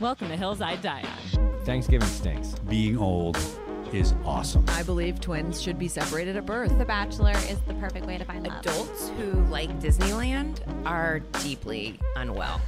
Welcome to Hills I Die On. Thanksgiving stinks. Being old is awesome. I believe twins should be separated at birth. The Bachelor is the perfect way to find love. Adults who like Disneyland are deeply unwell.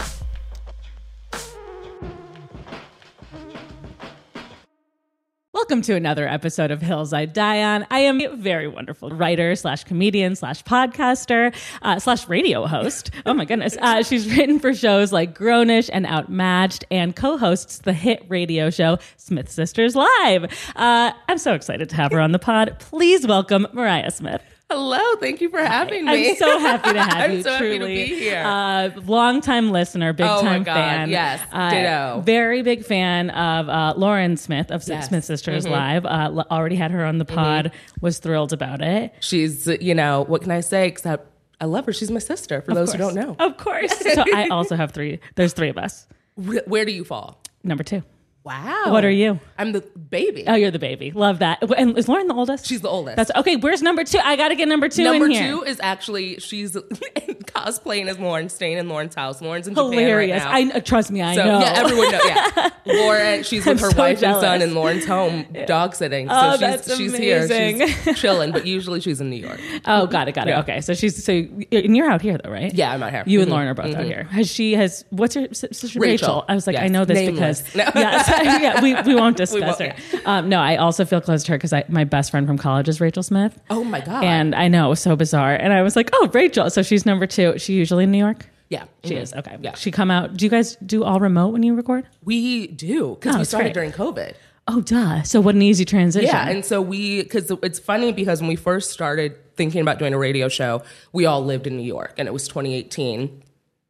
Welcome to another episode of Hills I Die On. I am a very wonderful writer slash comedian slash podcaster uh, slash radio host. Oh my goodness. Uh, she's written for shows like Grownish and Outmatched and co-hosts the hit radio show Smith Sisters Live. Uh, I'm so excited to have her on the pod. Please welcome Mariah Smith. Hello, thank you for having me. I'm so happy to have I'm you. so truly. happy to be here. Uh, longtime listener, big Oh time God, fan. yes, Uh, ditto. Very big fan of uh, Lauren Smith of Yes. Mm-hmm. Smith Sisters Live. Uh, l- already had her on the pod. Was thrilled about it. She's, you know, what can I say? Except I love her. She's my sister. For those who don't know, Of course. so I also have three. There's three of us. Where do you fall? Number two. Wow. What are you? I'm the baby. Oh, you're the baby. Love that. And is Lauren the oldest? She's the oldest. That's okay. Where's number two? I got to get number two Number in here. two is actually she's cosplaying as Lauren, staying in Lauren's house. Lauren's in Hilarious. Japan right now. I trust me. I So know. yeah, everyone knows. Yeah, Lauren. She's with I'm her so wife jealous. and son in Lauren's home, dog sitting. So Oh, she's that's she's here. amazing. She's chilling, but usually she's in New York. Oh, got it, got it. Yeah. Okay, so she's so and you're out here though, right? Yeah, I'm out here. You and Mhm. Lauren are both out here. Has she has what's her sister Rachel? Rachel. I was like, Yes. I know this Nameless. because No. yes, yeah, we, we won't discuss won't, her. Um, no, I also feel close to her because my best friend from college is Rachel Smith. Oh my god. And I know it was so bizarre, and I was like, "Oh, Rachel." So she's number two. She usually in New York. yeah, She mhm. is okay. Yeah, She come out. Do you guys do all remote when you record? we do because Oh, we started great. during COVID. Oh, duh. So what an easy transition. Yeah, and so we because it's funny because when we first started thinking about doing a radio show, we all lived in New York, and it was 2018.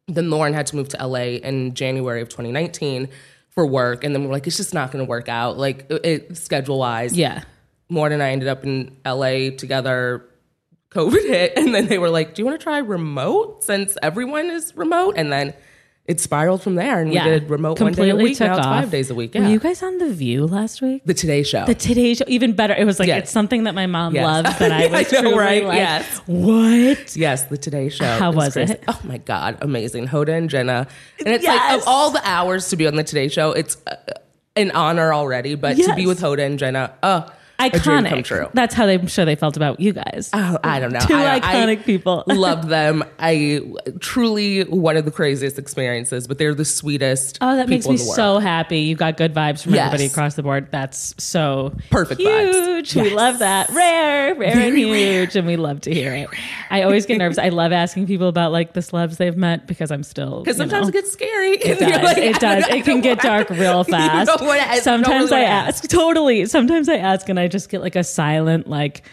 Then Lauren had to move to LA in January of 2019 for work, and then we we're like, it's just not going to work out, like it, it schedule wise. yeah. Lauren and I ended up in LA together. COVID hit, and then they were like, "Do you want to try remote since everyone is remote?" And then it spiraled from there, and Yeah. we did remote one day a week. Now it's five days a week. Yeah, Were you guys on The View last week? the Today Show. The Today Show, even better. It was like Yes. it's something that my mom Yes. loves that I I was know, truly right? like, Yes. What? Yes, the Today Show. How was crazy. it? Oh my god, amazing! Hoda and Jenna, and it's Yes. like of all the hours to be on the Today Show, it's uh, an honor already. But to be with Hoda and Jenna, uh, a dream come Iconic. That's how they, I'm sure they felt about you guys. Oh, I don't know. Two I, iconic I people. loved them. I truly one of the craziest experiences, but they're the sweetest. Oh, that makes me in the world. so happy. You got good vibes from Yes. everybody across the board. That's so Perfect vibes. huge. We love that. Rare, rare and Very huge, and we love to hear it. I always get nervous. I love asking people about like the celebs they've met because I'm still Because sometimes know. it gets scary. It does. it does. It can get dark real fast. You know what I- Sometimes totally I what I ask. Totally. Sometimes I ask and I just get like a silent like,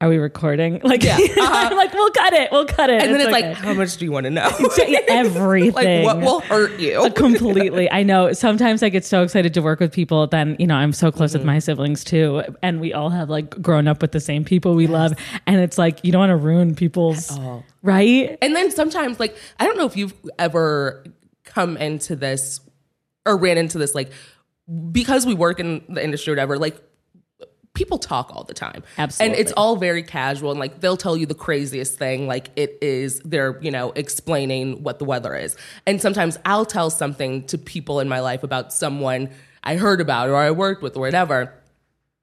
"Are we recording?" Like, Yeah. Uh-huh. I'm like, "We'll cut it. We'll cut it." And then it's okay. like, how much do you want to know? everything. like, what will hurt you? completely. I know. Sometimes I get so excited to work with people. Then you know, I'm so close Mm-hmm. with my siblings too, and we all have like grown up with the same people we love. And it's like you don't want to ruin people's right. And then sometimes, like, I don't know if you've ever come into this or ran into this, like, because we work in the industry or whatever, like, people talk all the time. Absolutely. And it's all very casual. And, like, they'll tell you the craziest thing, like, it is, they're, you know, explaining what the weather is. And sometimes I'll tell something to people in my life about someone I heard about or I worked with or whatever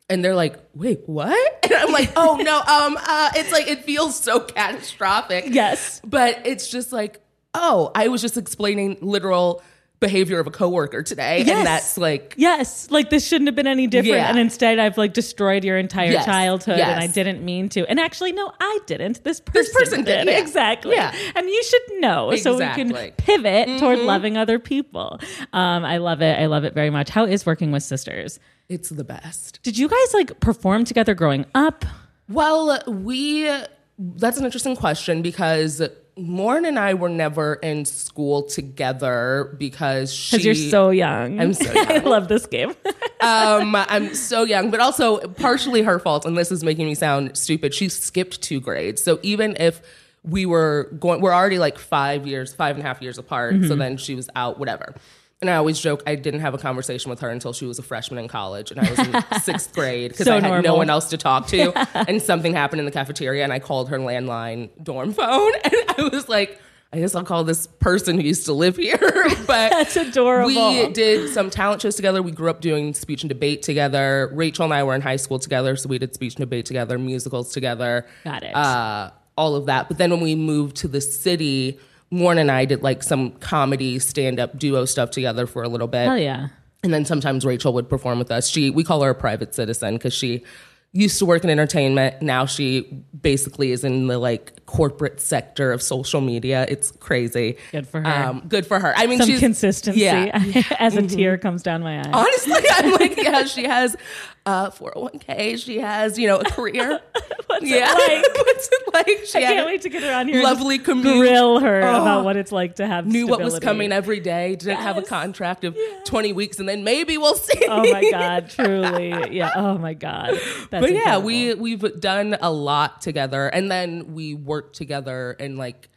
and they're like, "Wait, what?" And I'm like, "Oh no, um, uh, it's like it feels so catastrophic." Yes. but it's just like, "Oh, I was just explaining literal behavior of a coworker today, Yes. and that's like, Yes, like this shouldn't have been any different, Yeah. and instead I've like destroyed your entire Yes, childhood, and I didn't mean to. And actually, no, I didn't. This person, This person did, yeah. exactly. Yeah. and you should know so we can pivot toward loving other people. Um, I love it. I love it very much. How is working with sisters? it's the best." Did you guys like perform together growing up? Well, we that's an interesting question because Lauren and I were never in school together because she Because you're so young. I'm so young. I love this game. um, I'm so young, but also partially her fault. And this is making me sound stupid. She skipped two grades. So even if we were going, we're already like five years, five and a half years apart. So Mm-hmm. then she was out, whatever. And I always joke I didn't have a conversation with her until she was a freshman in college, and I was in sixth grade because So I had no one else to talk to. And something happened in the cafeteria, and I called her landline dorm phone, and I was like. I guess I'll call this person who used to live here. but That's adorable. We did some talent shows together. We grew up doing speech and debate together. Rachel and I were in high school together, so we did speech and debate together, musicals together. Got it. Uh, all of that. But then when we moved to the city, Lauren and I did like some comedy stand up duo stuff together for a little bit. Hell yeah. And then sometimes Rachel would perform with us. She we call her a private citizen because she used to work in entertainment. Now she basically is in the like corporate sector of social media. It's crazy. Good for her. Um, good for her. I mean, Some she's consistency Yeah. Mm-hmm. as a tear comes down my eye. Honestly, I'm like, yeah, she has uh 401k. She has, you know, a career. What's yeah. it like? What's it like? She I can't wait to get her on here. Lovely commute. Grill her Oh. about what it's like to have Knew what was coming every day. Didn't have a contract of 20 weeks, and then maybe we'll see. Oh my god, truly. Yeah. Oh my god. That's but yeah, incredible. we we've done a lot together, and then we worked together, and like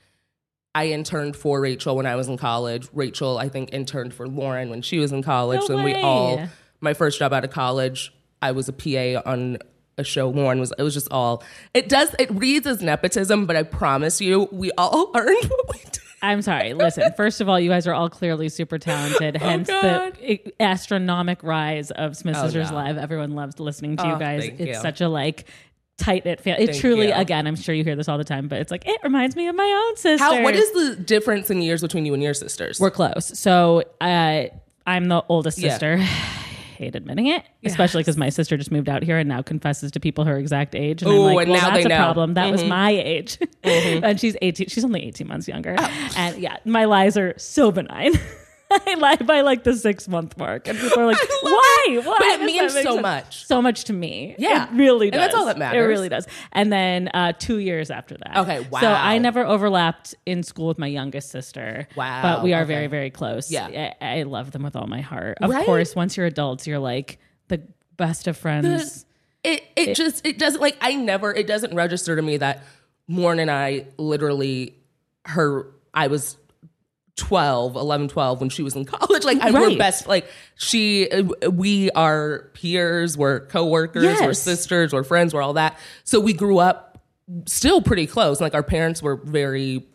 I interned for Rachel when I was in college. Rachel, I think, interned for Lauren when she was in college. No and we all, my first job out of college, I was a PA on a show. Lauren was. It was just all. It does. It reads as nepotism, but I promise you, we all earned what we did. I'm sorry. Listen, first of all, you guys are all clearly super talented. Hence God. the i- astronomic rise of Smith Oh, Sisters no. Live. Everyone loves listening to you Oh, guys. thank It's you. such a like tight knit family. It Thank truly, you. again, I'm sure you hear this all the time, but it's like it reminds me of my own sister. How? What is the difference in years between you and your sisters? We're close. So uh, I'm the oldest Yeah. Hate admitting it, especially because my sister just moved out here and now confesses to people her exact age. And I'm Ooh, like, and well, now that's a know. Mm-hmm. problem. That was my age, and she's 18. She's only 18 months younger. And yeah, my lies are so benign. I lie by like the six month mark, and people are like, "Why? it. Why?" But it means so sense? much. so much to me. Yeah. it really does. And that's all that matters. It really does. And then uh, two years after that, Okay, wow. So I never overlapped in school with my youngest sister. Wow, but we are okay. very, very close. Yeah. I, I love them with all my heart. Of Right? course, once you're adults, you're like the best of friends. it it just it doesn't like I never it doesn't register to me that Lauren and I literally her I was 12 11 12 when she was in college like I were Right. best like she uh, we are peers we're coworkers we're sisters we're friends we're all that so we grew up still pretty close like our parents were very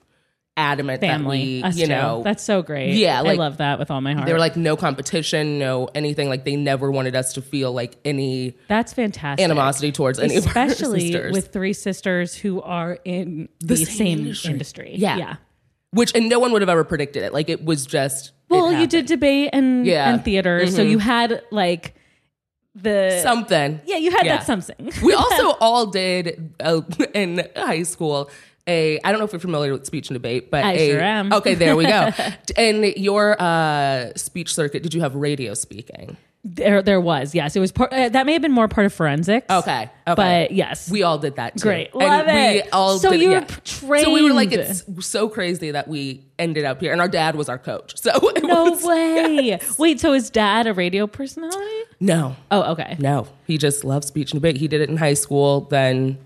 adamant Family, we you too. know that's so great. Yeah, I love that with all my heart. they were like no competition no anything like they never wanted us to feel like any that's fantastic. animosity towards any especially with three sisters who are in the, same same, industry. industry. Yeah. yeah. Which and no one would have ever predicted it. Like it was just. Well, you did debate and Yeah. Mm-hmm. and theater, so you had like the something. yeah, you had Yeah. that something. We also all did uh, in high school. A I don't know if you're familiar with speech and debate, but I a, sure am. Okay, there we go. in your uh, speech circuit, did you have radio speaking? There, there was yes. It was part, uh, that may have been more part of forensics. Okay, okay. but yes, We all did that too. Great. And Love we it. all So did, you were yeah. p- So we were like, it's so crazy that we ended up here, and our dad was our coach. So it no was, way. Wait, so is dad a radio personality? No, Oh, okay. No, he just loved speech and debate. He did it in high school. Then,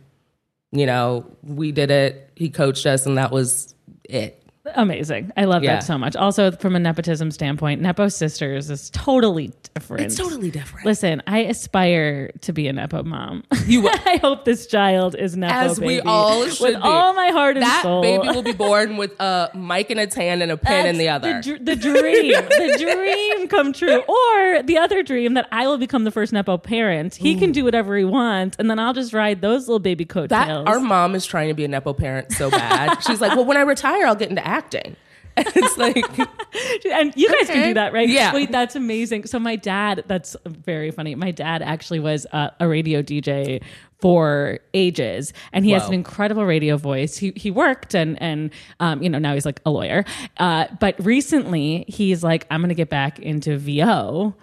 you know, we did it. He coached us, and that was it. Amazing. I love Yeah. that so much. Also, from a nepotism standpoint, Nepo Sisters is totally different. It's totally different. Listen, I aspire to be a Nepo mom. You will. I hope this child is Nepo As we baby. all should With be. all my heart and that soul. baby will be born with a mic in its hand and a pen in the That's other. dr- The, dream, the dream come true. Or the other dream that I will become the first Nepo parent. He can do whatever he wants, and then I'll just ride those little baby that coattails. our mom is trying to be a nepo parent so bad. She's like, well, when I retire, I'll get into acting. And it's like, and you guys can do that, right? Yeah. Wait, that's amazing. So my dad, that's very funny. My dad actually was uh, a radio DJ for ages, and he has an incredible radio voice. He he worked and and um, you know now he's like a lawyer, uh, but recently he's like I'm gonna get back into VO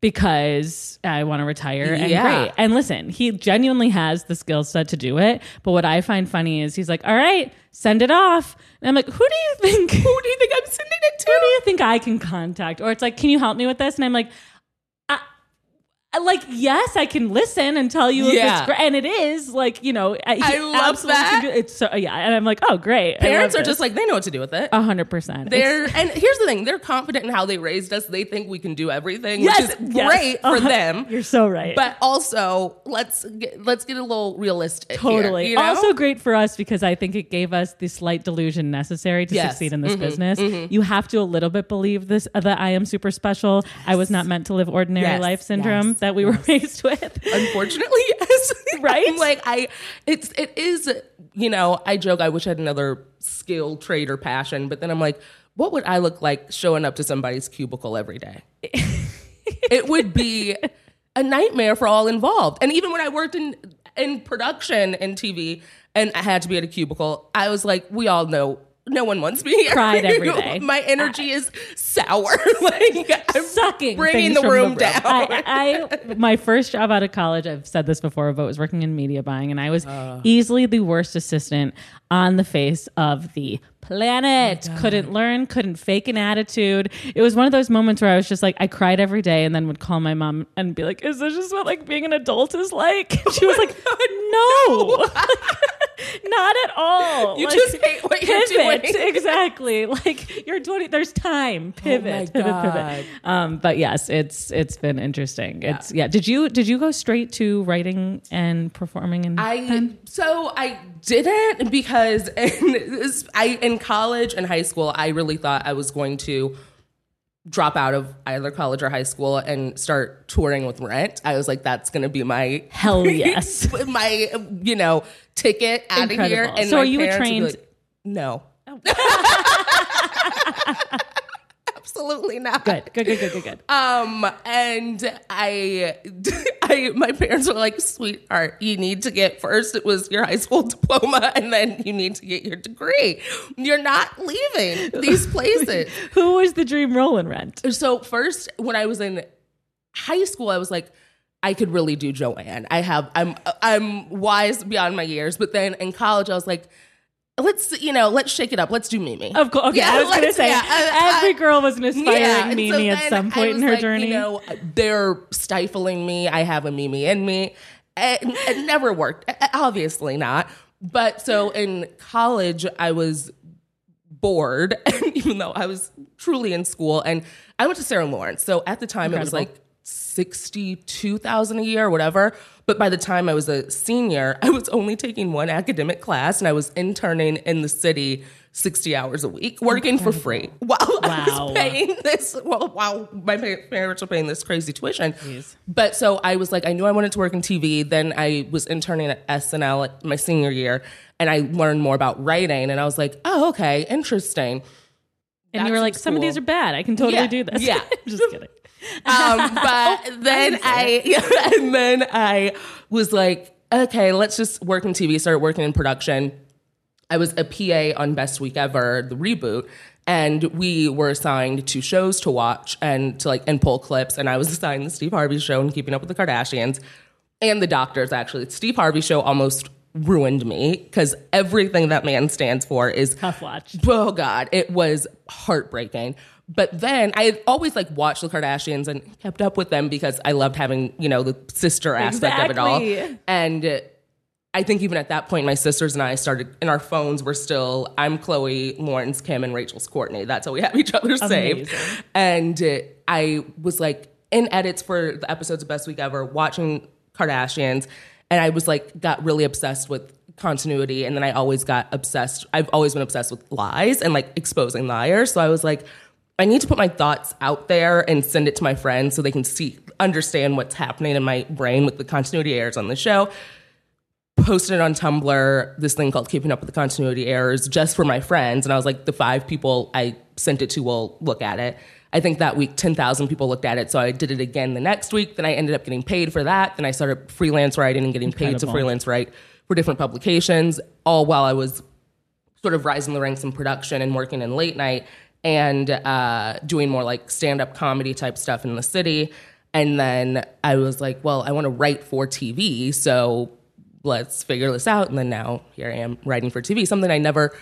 because I want to retire and Yeah. great. And listen, he genuinely has the skill set to do it. But what I find funny is he's like, all right, send it off. And I'm like, who do you think? who do you think I'm sending it to? Who do you think I can contact? Or it's like, can you help me with this? And I'm like, like yes, I can listen and tell you if Yeah. it's great, and it is like you know I, I love that. It's so yeah, and I'm like oh great. Parents are just like they know what to do with it. a hundred percent. They're and here's the thing: they're confident in how they raised us. They think we can do everything, Yes, which is yes. great for Uh-huh. them. You're so right. But also, let's get, let's get a little realistic. here, Totally. you know? Also great for us because I think it gave us the slight delusion necessary to Yes. Mm-hmm, succeed in this business. You have to a little bit believe this uh, that I am super special. I was not meant to live ordinary Yes. life syndrome That we were raised with. unfortunately, yes. Right? I'm like I, it's it is. You know, I joke. I wish I had another skill, trade, or passion. But then I'm like, what would I look like showing up to somebody's cubicle every day? it would be a nightmare for all involved. And even when I worked in in production and TV, and I had to be at a cubicle, I was like, we all know. No one wants me here. Cried every day. My energy is sour. like I'm Sucking bringing things the room down. I, I my first job out of college, I've said this before, but was working in media buying, and I was Uh. easily the worst assistant on the face of the planet. Oh couldn't learn, couldn't fake an attitude. It was one of those moments where I was just like, I cried every day, and then would call my mom and be like, "Is this just what like being an adult is like?" And she was like, "No." Not at all. You Like, just hate what you're pivot. doing. Exactly. Like you're 20. There's time. Pivot. God. Pivot. Um, but yes, it's it's been interesting. It's yeah. Did you did you go straight to writing and performing and I so I didn't because in I in college and high school I really thought I was going to drop out of either college or high school and start touring with Rent. I was like, that's going to be my Hell yes. my you know ticket out of here. And So are you a parents would be trained- like, no. Oh. Absolutely not. good. Good. Good. Good. Good. Good. Um, and I, I, my parents were like, sweetheart, you need to get first, it was your high school diploma, and then you need to get your degree. You're not leaving these places. Who was the dream role in Rent? so, first, when I was in high school, I was like, I could really do Joanne. I have, I'm, I'm wise beyond my years. But then in college, I was like, let's, you know, let's shake it up. Let's do Mimi. Of course. Okay. Yeah, I was going to say yeah, I- every I- girl was an aspiring and Mimi so at some point in her like, journey. You know, they're stifling me. I have a Mimi in me. And it never worked. Obviously not. But so in college, I was bored, even though I was truly in school, and I went to Sarah Lawrence. So at the time, it was like sixty-two thousand a year or whatever. But by the time I was a senior, I was only taking one academic class, and I was interning in the city sixty hours a week, working for free while I was paying this. Well, while my parents were paying this crazy tuition. But so I was like, I knew I wanted to work in TV. Then I was interning at SNL at my senior year, and I learned more about writing. And I was like, oh, okay, interesting. and you were like, seems some of these are bad. I can totally Yeah. do this. Yeah. I'm just kidding. Um, but then I, and then I was like, okay, let's just work in TV. Start working in production. I was a PA on Best Week Ever, the reboot, and we were assigned to shows to watch and to like and pull clips. And I was assigned the Steve Harvey show and Keeping Up with the Kardashians, and the Doctors. Actually, the Steve Harvey show almost ruined me because everything that man stands for is Tough watch. oh god it was heartbreaking but then i had always like watched the kardashians and kept up with them because i loved having you know the sister aspect of it all. And i think even at that point my sisters and i started and our phones were still i'm khloe lauren's kim and rachel's courtney. That's how we have each other saved. And i was like in edits for the episodes of best week ever watching kardashians and i was like got really obsessed with continuity. And then i always got obsessed i've always been obsessed with lies and like exposing liars. So i was like i need to put my thoughts out there and send it to my friends so they can see understand what's happening in my brain with the continuity errors on the show posted it on Tumblr, this thing called Keeping Up with the Continuity Errors, just for my friends. And I was like, the five people I sent it to will look at it. I think that week, 10,000 people looked at it. So I did it again the next week. Then I ended up getting paid for that. Then I started freelance writing and getting paid to freelance write for different publications, all while I was sort of rising the ranks in production and working in late night and uh, doing more like stand up comedy type stuff in the city. And then I was like, well, I want to write for TV. So let's figure this out. And then now here I am writing for TV, something I never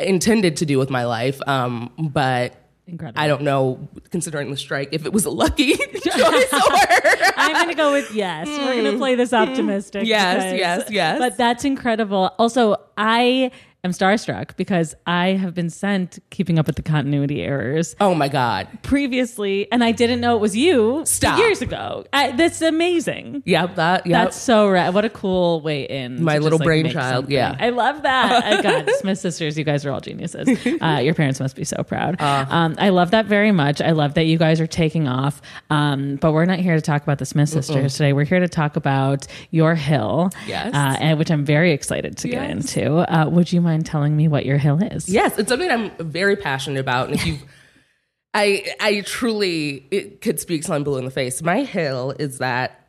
intended to do with my life. Um, but Incredible. I don't know, considering the strike, if it was a lucky choice or. I'm going to go with yes. We're going to play this optimistic. Yes, because- yes, yes. But that's incredible. Also, I am starstruck because I have been sent keeping up with the continuity errors Oh my God. previously, and I didn't know it was you Stop. years ago. I, that's amazing. Yep, that, yep. That's so rad. What a cool way in. My to little like, brainchild, make yeah. something. I love that. Uh, God, Smith sisters, you guys are all geniuses. Uh, your parents must be so proud. Uh. um, I love that very much. I love that you guys are taking off. Um, but we're not here to talk about the Smith sisters today. We're here to talk about your hill, Yes. uh, and which I'm very excited to get Yes. into. Uh, would you mind telling me what your hill is? Yes, it's something I'm very passionate about. And if you, I, I truly it could speak I'm blue in the face. My hill is that,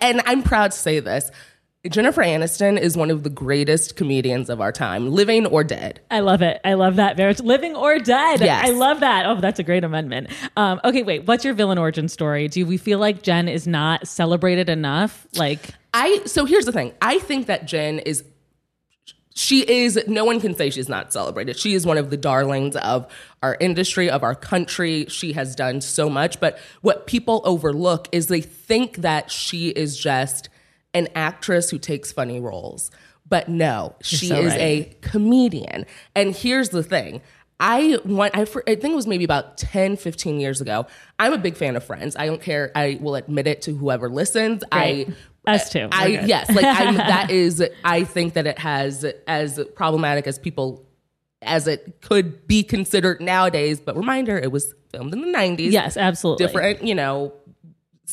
and I'm proud to say this. Jennifer Aniston is one of the greatest comedians of our time, living or dead. I love it. I love that very. Living or dead. Yes. I love that. Oh, that's a great amendment. Um, okay, wait. What's your villain origin story? Do we feel like Jen is not celebrated enough? Like, I so here's the thing. I think that Jen is she is no one can say she's not celebrated. She is one of the darlings of our industry, of our country. She has done so much, but what people overlook is they think that she is just an actress who takes funny roles. But no, she so is right. a comedian. And here's the thing. I want I, I think it was maybe about 10 15 years ago. I'm a big fan of Friends. I don't care. I will admit it to whoever listens. Great. I Us too. I yes, like I'm, that is. I think that it has as problematic as people as it could be considered nowadays. But reminder, it was filmed in the '90s. yes, absolutely. different, you know,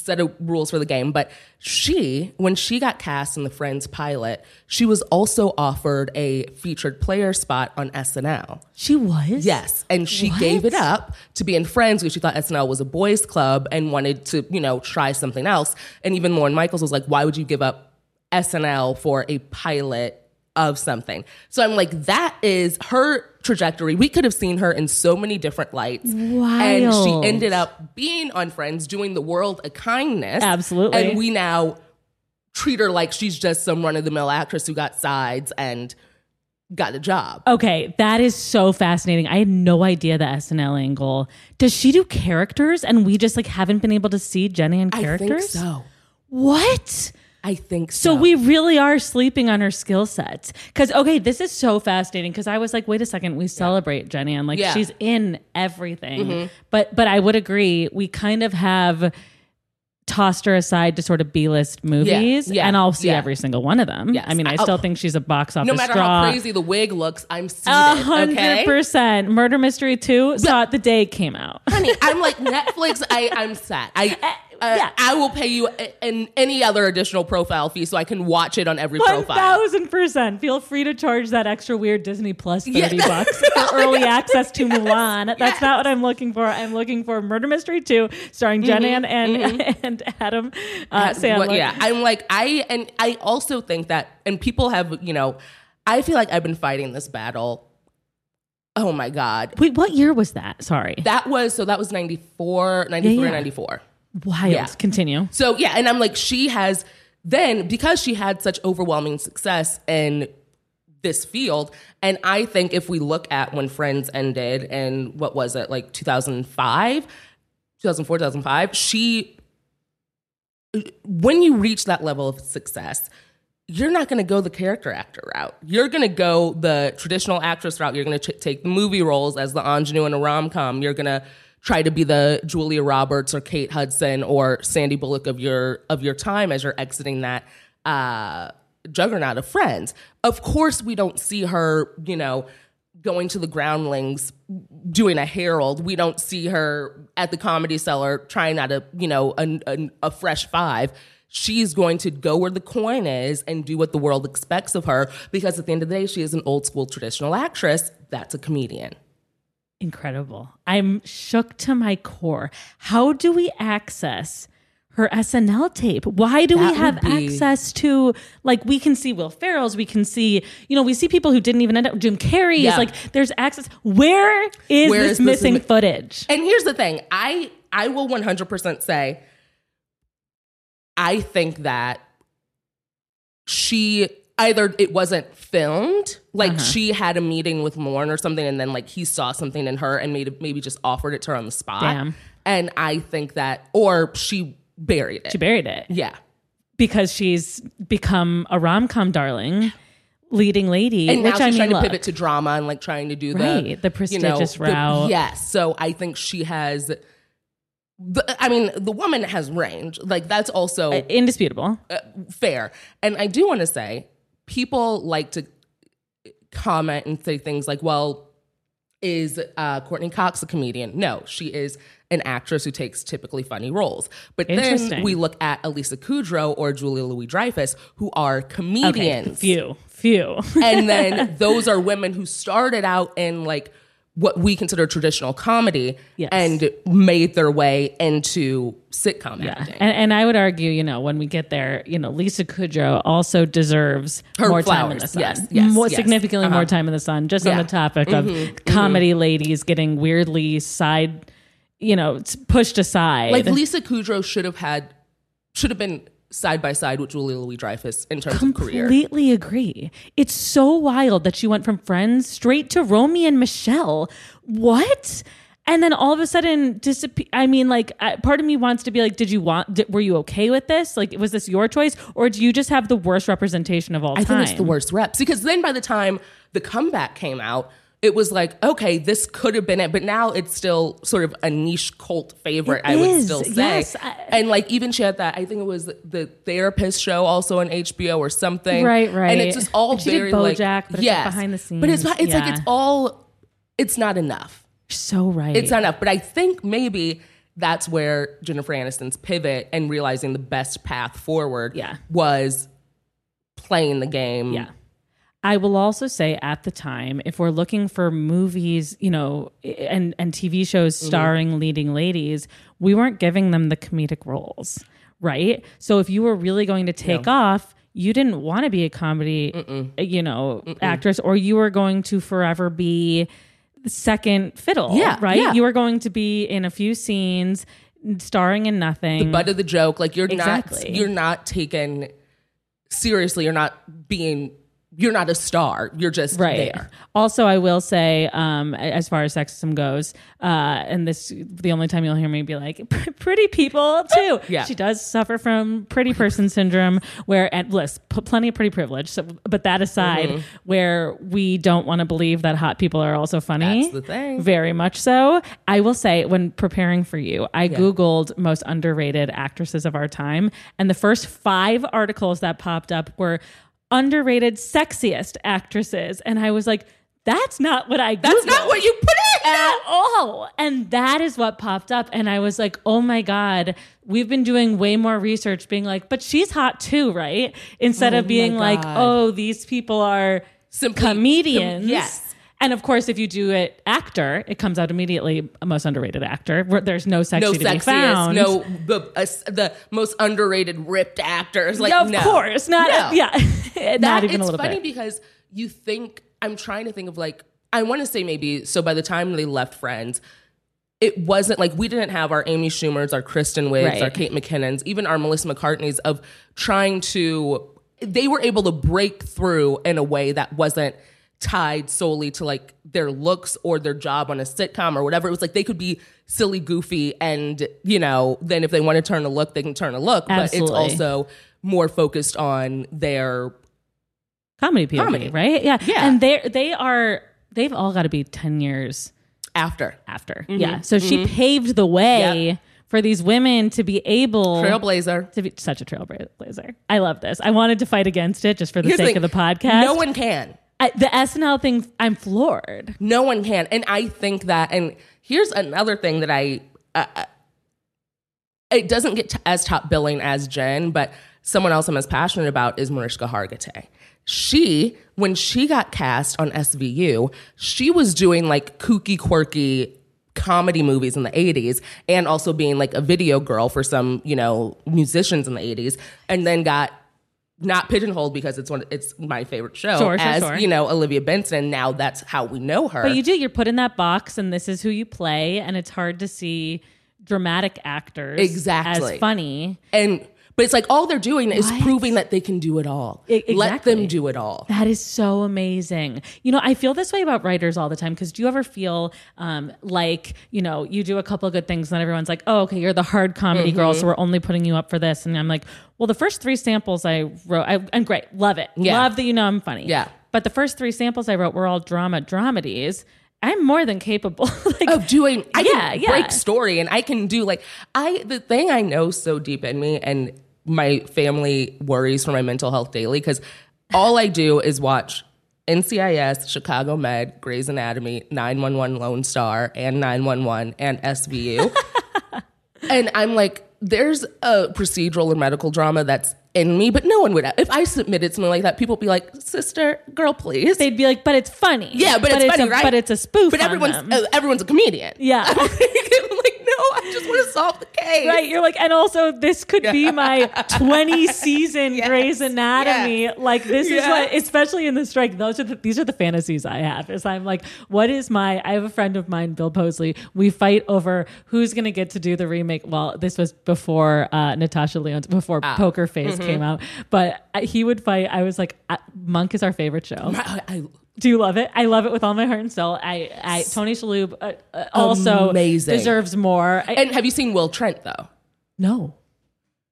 set of rules for the game. But she, when she got cast in the Friends pilot, she was also offered a featured player spot on SNL. She was? Yes. And she What? gave it up to be in Friends because she thought SNL was a boys' club and wanted to, you know, try something else. And even Lorne Michaels was like, why would you give up SNL for a pilot of something? So I'm like, that is her trajectory. We could have seen her in so many different lights. And she ended up being on Friends, doing the world a kindness. Absolutely. And we now treat her like she's just some run of the mill actress who got sides and got a job. Okay, that is so fascinating. I had no idea the SNL angle. Does she do characters and we just like haven't been able to see Jenny in I characters? think so. What? I think so. So we really are sleeping on her skill sets. Cause okay, this is so fascinating. Cause I was like, wait a second, we celebrate Jenny and like Yeah. Mm-hmm. she's in everything. But but I would agree, we kind of have tossed her aside to sort of B list movies. yeah, and I'll see yeah. every single one of them. Yes. I mean, I still oh. think she's a box office no matter draw. how crazy the wig looks, I'm A seated. hundred Okay, percent. Murder Mystery Two saw it the day it came out. honey, I'm like Netflix. I I'm set. I. Uh, yeah. I will pay you an any other additional profile fee so I can watch it on every One profile. thousand percent. Feel free to charge that extra weird Disney Plus thirty Yeah. bucks for early access to Mulan. That's not what I'm looking for. I'm looking for Murder Mystery Two, starring Jen Ann and and Adam uh, Sandler. What- yeah, I'm like I and I also think that and people have you know I feel like I've been fighting this battle. Oh my god. Wait, what year was that? Sorry. That was so that was 94, 93, Yeah, yeah. 94. Wild. yeah. Continue. So yeah, and I'm like, she has then because she had such overwhelming success in this field, and I think if we look at when Friends ended and what was it like 2005, 2004, 2005, she when you reach that level of success. You're not going to go the character actor route. You're going to go the traditional actress route. You're going to ch- take the movie roles as the ingenue in a rom com. You're going to try to be the Julia Roberts or Kate Hudson or Sandy Bullock of your of your time as you're exiting that uh, juggernaut of Friends. Of course, we don't see her, you know, going to the Groundlings doing a Herald. We don't see her at the Comedy Cellar trying out a you know a, a, a fresh five. She's going to go where the coin is and do what the world expects of her because at the end of the day, she is an old school traditional actress. That's a comedian. Incredible. I'm shook to my core. How do we access her SNL tape? Why do That we have be- access to like we can see Will Ferrell's, we can see, you know, we see people who didn't even end up Jim Carrey's. Yeah. Like there's access. Where is Where this is missing mi- footage? And here's the thing I, I will 100% say, I think that she, either it wasn't filmed, like Uh-huh. she had a meeting with Lorne or something, and then like he saw something in her and made maybe just offered it to her on the spot. Damn. And I think that, or she buried it. She buried it yeah. because she's become a rom com darling, leading lady. And which now she's I mean, trying to look, pivot to drama and like trying to do the Right, the you know, prestigious the- route. yes. So I think she has. The, I mean, the woman has range. Like that's also indisputable. fair. And I do want to say, people like to comment and say things like, well, is uh, Courteney Cox a comedian? No, she is an actress who takes typically funny roles. But then we look at Elisa Kudrow or Julia Louis Dreyfus, who are Okay, comedians. few, few. and then those are women who started out in like what we consider traditional comedy Yes. and made their way into sitcom Yeah. acting. And, and I would argue, you know, when we get there, you know, Lisa Kudrow also deserves Her more time in the sun. Yes, yes, more, yes. significantly more Uh-huh. time in the sun. Just on the topic of comedy ladies getting weirdly side, you know, pushed aside. like Lisa Kudrow should have had should have been side by side with Julia Louis Dreyfus in terms of career. Completely agree. It's so wild that she went from Friends straight to Romy and Michelle. What? And then all of a sudden, disappear. I mean, like, uh, part of me wants to be like, did you want? Did, were you okay with this? Like, was this your choice, or do you just have the worst representation of all I time? I think it's the worst reps because then by the time the comeback came out, it was like, okay, this could have been it, but now it's still sort of a niche cult favorite, It I would still say. yes. And like even she had that, I think it was the therapist show also on HBO or something. Right, right. And it's just all And she did very like BoJack, but it's, like, behind the scenes. But it's it's like it's all it's not enough. So right. It's not enough. But I think maybe that's where Jennifer Aniston's pivot and realizing the best path forward Yeah. was playing the game. Yeah. I will also say at the time, if we're looking for movies, you know, and and TV shows Mm-hmm. starring leading ladies, we weren't giving them the comedic roles, right? So if you were really going to take off, you didn't want to be a comedy, you know, actress, or you were going to forever be second fiddle, Yeah, right? yeah. You were going to be in a few scenes, starring in nothing. The butt of the joke. Like you're Exactly. not you're not taken seriously. You're not being you're not a star. You're just right. there. Also, I will say, um, as far as sexism goes, uh, and this the only time you'll hear me be like, "pretty people too." Yeah. she does suffer from pretty person syndrome, where and list plenty of pretty privilege. So, but that aside, Mm-hmm. where we don't want to believe that hot people are also funny. That's the thing. Very much so. I will say, when preparing for you, I Googled most underrated actresses of our time, and the first five articles that popped up were underrated sexiest actresses. And I was like, that's not what I Googled. That's not what you put in. at all. And that is what popped up. And I was like, oh my God, we've been doing way more research being like, but she's hot too, right? Instead oh of being like, oh, these people are Simply- comedians. yes. And of course, if you do it actor, it comes out immediately a most underrated actor. There's no sexy No to be found. no the uh, the most underrated ripped actors. Like of no. course, not No. yeah, That- not even a little bit. It's funny because you think I'm trying to think of like I want to say maybe so by the time they left Friends, it wasn't like we didn't have our Amy Schumers, our Kristen Wiigs, Right. our Kate McKinnons, even our Melissa McCarthys of trying to. They were able to break through in a way that wasn't tied solely to like their looks or their job on a sitcom or whatever. It was like they could be silly, goofy, and you know, then if they want to turn a look, they can turn a look. But it's also more focused on their Comedy POV, Comedy. right? Yeah, Yeah. And they they are they've all got to be ten years after after. Yeah. So she paved the way Mm-hmm. Yep. for these women to be able Trailblazer. to be such a trailblazer. I love this. I wanted to fight against it just for the Here's sake thing, of the podcast. No one can. The SNL thing, I'm floored. No one can. And I think that, and here's another thing that I, uh, uh, it doesn't get as top billing as Jen, but someone else I'm as passionate about is Mariska Hargitay. She, when she got cast on SVU, she was doing like kooky, quirky comedy movies in the 80s and also being like a video girl for some, you know, musicians in the 80s and then got not pigeonholed because it's one it's my favorite show Sure, sure, as sure. you know Olivia Benson now that's how we know her But you do, you're put in that box and this is who you play, and it's hard to see dramatic actors Exactly. as funny. and But it's like all they're doing is proving that they can do it all. E- Let them do it all. That is so amazing. You know, I feel this way about writers all the time because do you ever feel um, like, you know, you do a couple of good things and then everyone's like, oh, okay, you're the hard comedy girl, Mm-hmm. so we're only putting you up for this. And I'm like, well, the first three samples I wrote, I, I'm great, love it. Yeah. Love that you know I'm funny. Yeah. But the first three samples I wrote were all drama dramedies. I'm more than capable. like, of doing I Yeah, can yeah. break story and I can do like I the thing I know so deep in me and my family worries for my mental health daily because all I do is watch NCIS, Chicago Med, Grey's Anatomy, 911 Lone Star, and 911 and SVU. and I'm like, there's a procedural and medical drama that's in me, but no one would. If I submitted something like that, people would be like, "Sister, girl, please." they'd be like, but it's funny. yeah, but, it's, funny, a, right? But it's a spoof. But on everyone's uh, everyone's a comedian. Yeah. I'm like, no, I just want to solve the case. Right, you're like, and also this could be my 20 season Yes, Grey's Anatomy. yes, Like this is what, especially in the strike. Those are the, these are the fantasies I have. Is I'm like, what is my? I have a friend of mine, Bill Posley. We fight over who's going to get to do the remake. Well, this was before uh, Natasha Lyonne's before Ah. Poker Face Mm-hmm. came out, but he would fight. I was like, Monk is our favorite show. I, I, Do you love it? I love it with all my heart and soul. I, I Tony Shalhoub uh, uh, also Amazing. deserves more. I, and have you seen Will Trent though? no.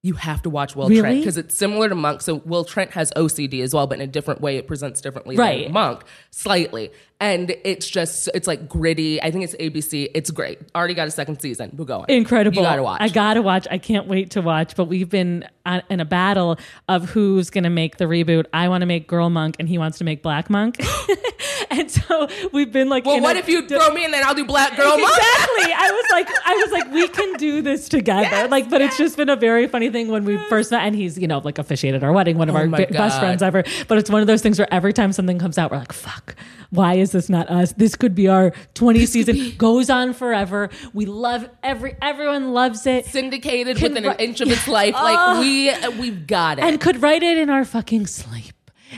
You have to watch Will Really? Trent because it's similar to Monk. So Will Trent has OCD as well, but in a different way. It presents differently Right. than Monk, slightly. And it's just it's like gritty. I think it's ABC. It's great. Already got a second season. We're going. incredible. You gotta watch. I gotta watch. I can't wait to watch. But we've been uh, in a battle of who's gonna make the reboot. I want to make Girl Monk, and he wants to make Black Monk. and so we've been like, well, what a- if you throw me and then I'll do Black Girl Monk? Exactly. I was like, I was like, we can do this together. Yes, like, but it's just been a very funny thing when we first met, and he's, you know, like officiated our wedding, one of Oh our bi- best friends ever. But it's one of those things where every time something comes out, we're like, fuck, why is this not us? This could be our 20 season. Goes on forever. We love every, everyone loves it. Syndicated Can within ri- an inch of its life. Like ah. we we've got it. and could write it in our fucking sleep.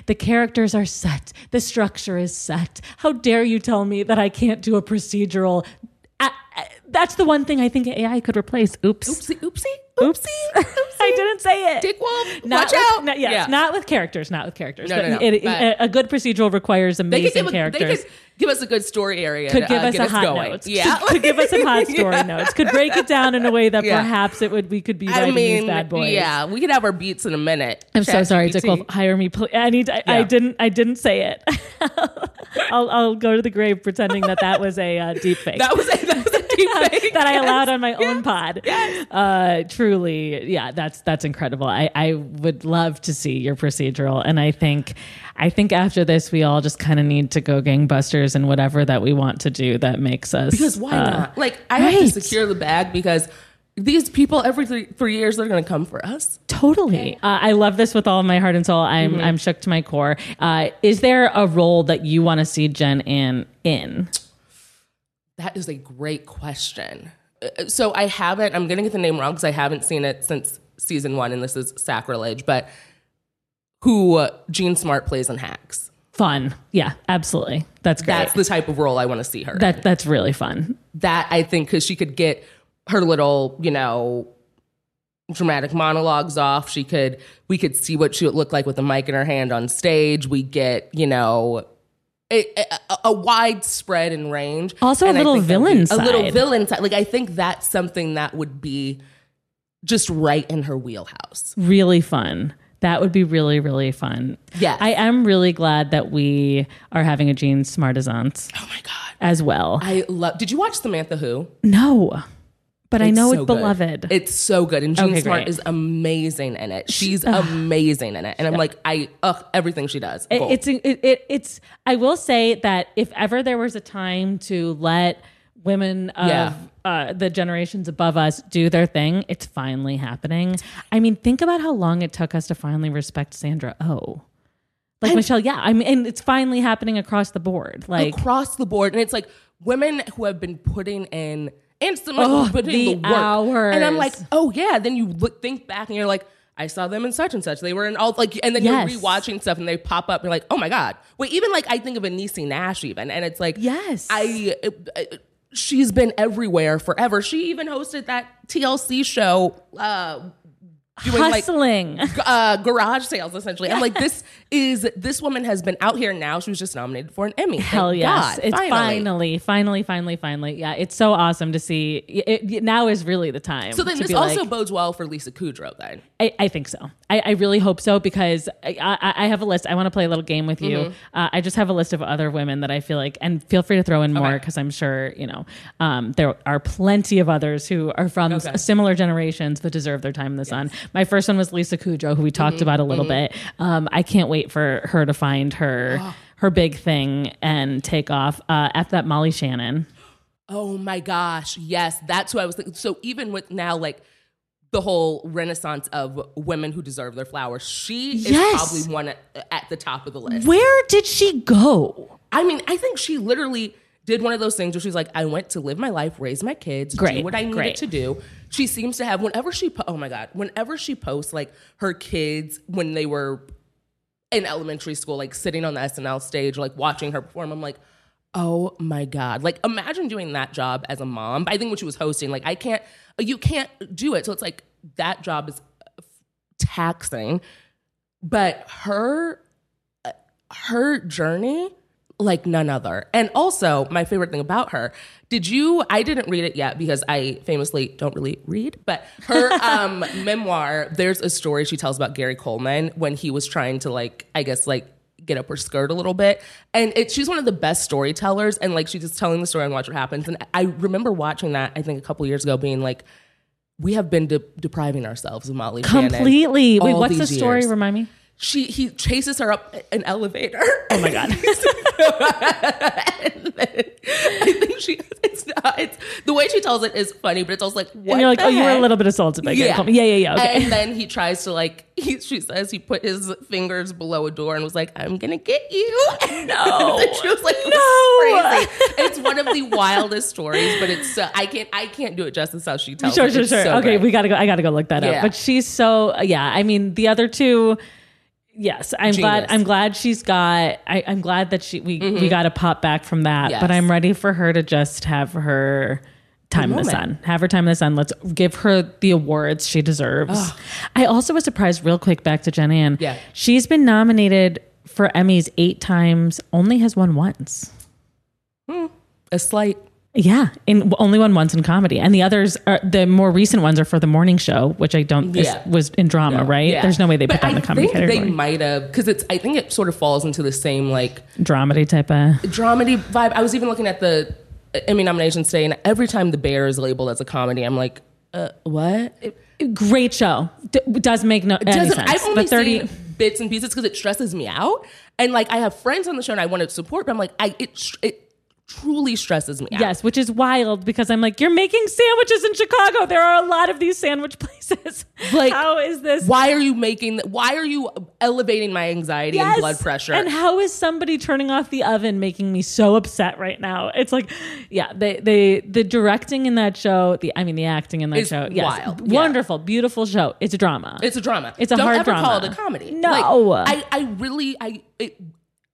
The characters are set. The structure is set. How dare you tell me that I can't do a procedural? I, I- that's the one thing I think AI could replace. Oops. oopsie, oopsie, Oops. I didn't say it. Dick Wolf, Not watch with, out. no- yes, Yeah. not with characters. Not with characters. No, no, no, it- it- a good procedural requires They amazing could, give, a- they characters. could give us a good story area. could to, give uh, us a hot going. notes. Yeah. Could, could give us some hot story Yeah. notes. Could break it down in a way that Yeah. perhaps it would we could be I mean, these bad boys. yeah, we could have our beats in a minute. I'm so sorry, ChatGPT. Dick Wolf. Hire me, please. I need. I, I didn't. I didn't say it. I'll, I'll go to the grave pretending that that was a uh, deep fake That was a, that was a that I allowed on my own pod. Uh, truly, yeah, that's that's incredible. I, I would love to see your procedural, and I think I think after this, we all just kind of need to go gangbusters and whatever that we want to do that makes us. Because why uh, not? Like I have to secure the bag because these people every three, three years they're going to come for us. Totally. Uh, I love this with all my heart and soul. I'm Mm-hmm. I'm shook to my core. Uh, is there a role that you want to see Jen Ann in? That is a great question. Uh, So I haven't. I'm going to get the name wrong because I haven't seen it since season one, and this is sacrilege. But who uh, Jean Smart plays in Hacks? Fun. Yeah, absolutely. That's great. That's the type of role I want to see her. in. that that's really fun. that I think because she could get her little, you know, dramatic monologues off. She could, we could see what she would look like with a mic in her hand on stage. We get, you know, a, a, a widespread and range. Also a And I little think that would villain be- A little villain side. Like I think that's something that would be just right in her wheelhouse. Really fun. That would be really really fun. Yeah. I am really glad that we are having a Jean Smartazance Oh my god. as well. I love. Did you watch Samantha Who? no, but I know so it's good. beloved. It's so good, and Jean Okay, Smart great. is amazing in it. She's amazing in it, and I'm like, I ugh, everything she does. It- it's it, it, it's i will say that if ever there was a time to let women of Yeah. uh, the generations above us do their thing it's finally happening i mean think about how long it took us to finally respect sandra oh like michelle yeah i mean and it's finally happening across the board like across the board, and it's like women who have been putting in and some Oh, who put in the the work, hours. and I'm like, oh yeah. Then you look, think back, and you're like. I saw them in such and such. They were in all like, and then Yes. you're rewatching stuff, and they pop up. And you're like, oh my god! Wait, even like I think of a Niecy Nash, even, and it's like, Yes. I, uh, she's been everywhere forever. She even hosted that TLC show. Uh, doing like Hustling. uh, garage sales essentially. I'm like, this is this woman has been out here now. She was just nominated for an Emmy. Thank Hell yes. God, it's finally. finally, finally, finally. Yeah, it's so awesome to see. It, it- now is really the time. So then this also like- bodes well for Lisa Kudrow then. I, I think so. I, I really hope so because I, I, I have a list. I want to play a little game with you. Mm-hmm. Uh, I just have a list of other women that I feel like, and feel free to throw in more because I'm sure you know um, there are plenty of others who are from Okay. similar generations that deserve their time in the sun. My first one was Lisa Kudrow, who we talked Mm-hmm. about a little bit. Um, I can't wait for her to find her her big thing and take off. Uh, F that Molly Shannon. Oh my gosh. Yes, that's who I was thinking. So even with now, like the whole renaissance of women who deserve their flowers, she is probably one at, at the top of the list. Where did she go? I mean, I think she literally did one of those things where she's like, I went to live my life, raise my kids, Great, do what I needed great. to do. She seems to have whenever she po- oh my god, whenever she posts like her kids when they were in elementary school, like sitting on the SNL stage, like watching her perform, I'm like, oh my god, like imagine doing that job as a mom. I think when she was hosting, like I can't, you can't do it. So it's like that job is uh, taxing, but her uh, her journey like none other. And also, my favorite thing about her, did you I didn't read it yet because I famously don't really read, but her um memoir, there's a story she tells about Gary Coleman when he was trying to like I guess like get up her skirt a little bit. And it, she's one of the best storytellers and like she's just telling the story and watch what happens. And I remember watching that I think a couple years ago being like we have been de- depriving ourselves of Molly Completely. Wait, what's the story? years. Remind me. She he chases her up an elevator. Oh my god. And then I think she it's not it's the way she tells it is funny, but it's also like what and you're like, oh, you were a little bit assaulted by yeah. Yeah, yeah, yeah. Okay. And then he tries to like he she says he put his fingers below a door and was like, I'm gonna get you. No. and she was like, No. Crazy. It's one of the wildest stories, but it's so I can't I can't do it justice how she tells sure, it. sure, sure. so okay, great. we gotta go. I gotta go look that up. But she's so yeah. I mean, the other two. Yes, I'm glad. I'm glad she's got. I, I'm glad that she we we got to pop back from that. Yes. But I'm ready for her to just have her time in the sun. Have her time in the sun. Let's give her the awards she deserves. I also was surprised. Real quick, back to Jen Ann. Yeah. she's been nominated for Emmys eight times. Only has won once. Hmm. a slight Yeah, in only one once in comedy, and the others are the more recent ones are for the morning show, which I don't is- was in drama, right? Yeah. There's no way they But put that in the comedy category. They might have because it's. I think it sort of falls into the same like Dramedy type of. dramedy vibe. I was even looking at the Emmy nominations today, and every time The Bear is labeled as a comedy, I'm like, uh, what? It Great show. D- does make no doesn't. sense. I've only but thirty. seen bits and pieces because it stresses me out, and like I have friends on the show and I want to support, but I'm like, I it it truly stresses me out. Yes, which is wild because I'm like, you're making sandwiches in Chicago. There are a lot of these sandwich places. Like, how is this? Why are you making? Why are you elevating my anxiety Yes. and blood pressure? And how is somebody turning off the oven making me so upset right now? It's like, yeah, they they the directing in that show, the I mean the acting in that Is show, yes, wild, yeah. wonderful, beautiful show. It's a drama. It's a drama. It's a Don't hard ever call drama. it a comedy. No. Like, I, I really, I, it,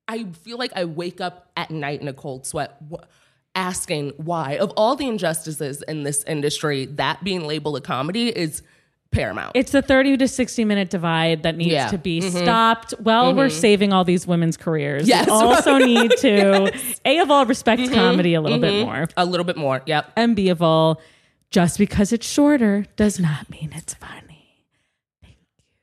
I feel like I wake up at night in a cold sweat, asking why. Of all the injustices in this industry, that being labeled a comedy is paramount. it's the 30 to 60 minute divide that needs Yeah. to be mm-hmm. stopped. Well, we're mm-hmm. saving all these women's careers. Yes. We also need to, A, of all, respect mm-hmm. comedy a little bit more. a little bit more. Yep. And B, of all, just because it's shorter does not mean it's funny.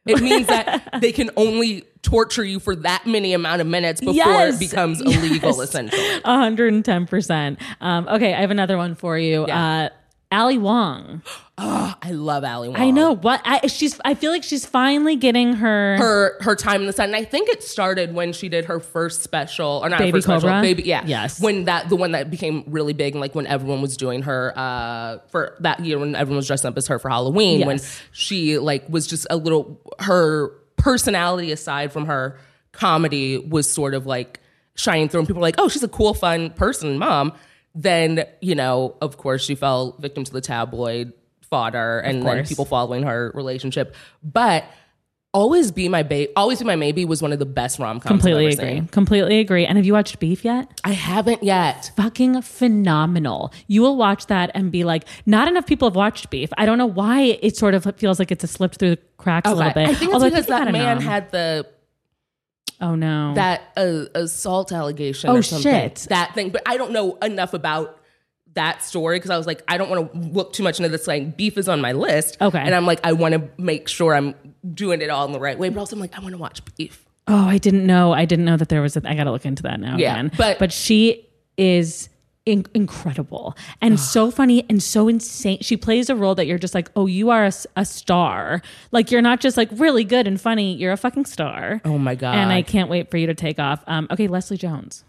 It means that they can only torture you for that many amount of minutes before Yes. it becomes illegal, Yes. essentially. 110%. Um, okay, I have another one for you. Yeah. Uh, Ali Wong. I love Ali Wong. I know what I she's I feel like she's finally getting her, her her time in the sun. And I think it started when she did her first special, or not Baby her first special, baby. Yeah, Yes. When that the one that became really big, and like when everyone was doing her uh for that year when everyone was dressing up as her for Halloween, when she like was just a little her personality aside from her comedy was sort of like shining through, and people were like, oh, she's a cool, fun person, mom. Then you know, of course, she fell victim to the tabloid fodder, and then people following her relationship, but Always Be My Baby, Always Be My Maybe was one of the best rom coms. Completely agree. Seen. Completely agree. And have you watched Beef yet? I haven't yet. Fucking phenomenal. You will watch that and be like, not enough people have watched Beef. I don't know why it sort of feels like it's a slipped through the cracks a little bit. I think it's Although because kinda that man know. had the Oh no. that uh, assault allegation Oh, or something. shit. That thing. But I don't know enough about that story because I was like, I don't want to look too much into this. Like, beef is on my list. Okay. And I'm like, I want to make sure I'm doing it all in the right way. But also, I'm like, I want to watch beef. Oh, I didn't know. I didn't know that there was a. I got to look into that now Yeah, again. but- but she is in- incredible and so funny and so insane. She plays a role that you're just like, oh, you are a star. Like you're not just like really good and funny. You're a fucking star. Oh my God. And I can't wait for you to take off. Um, okay, Leslie Jones.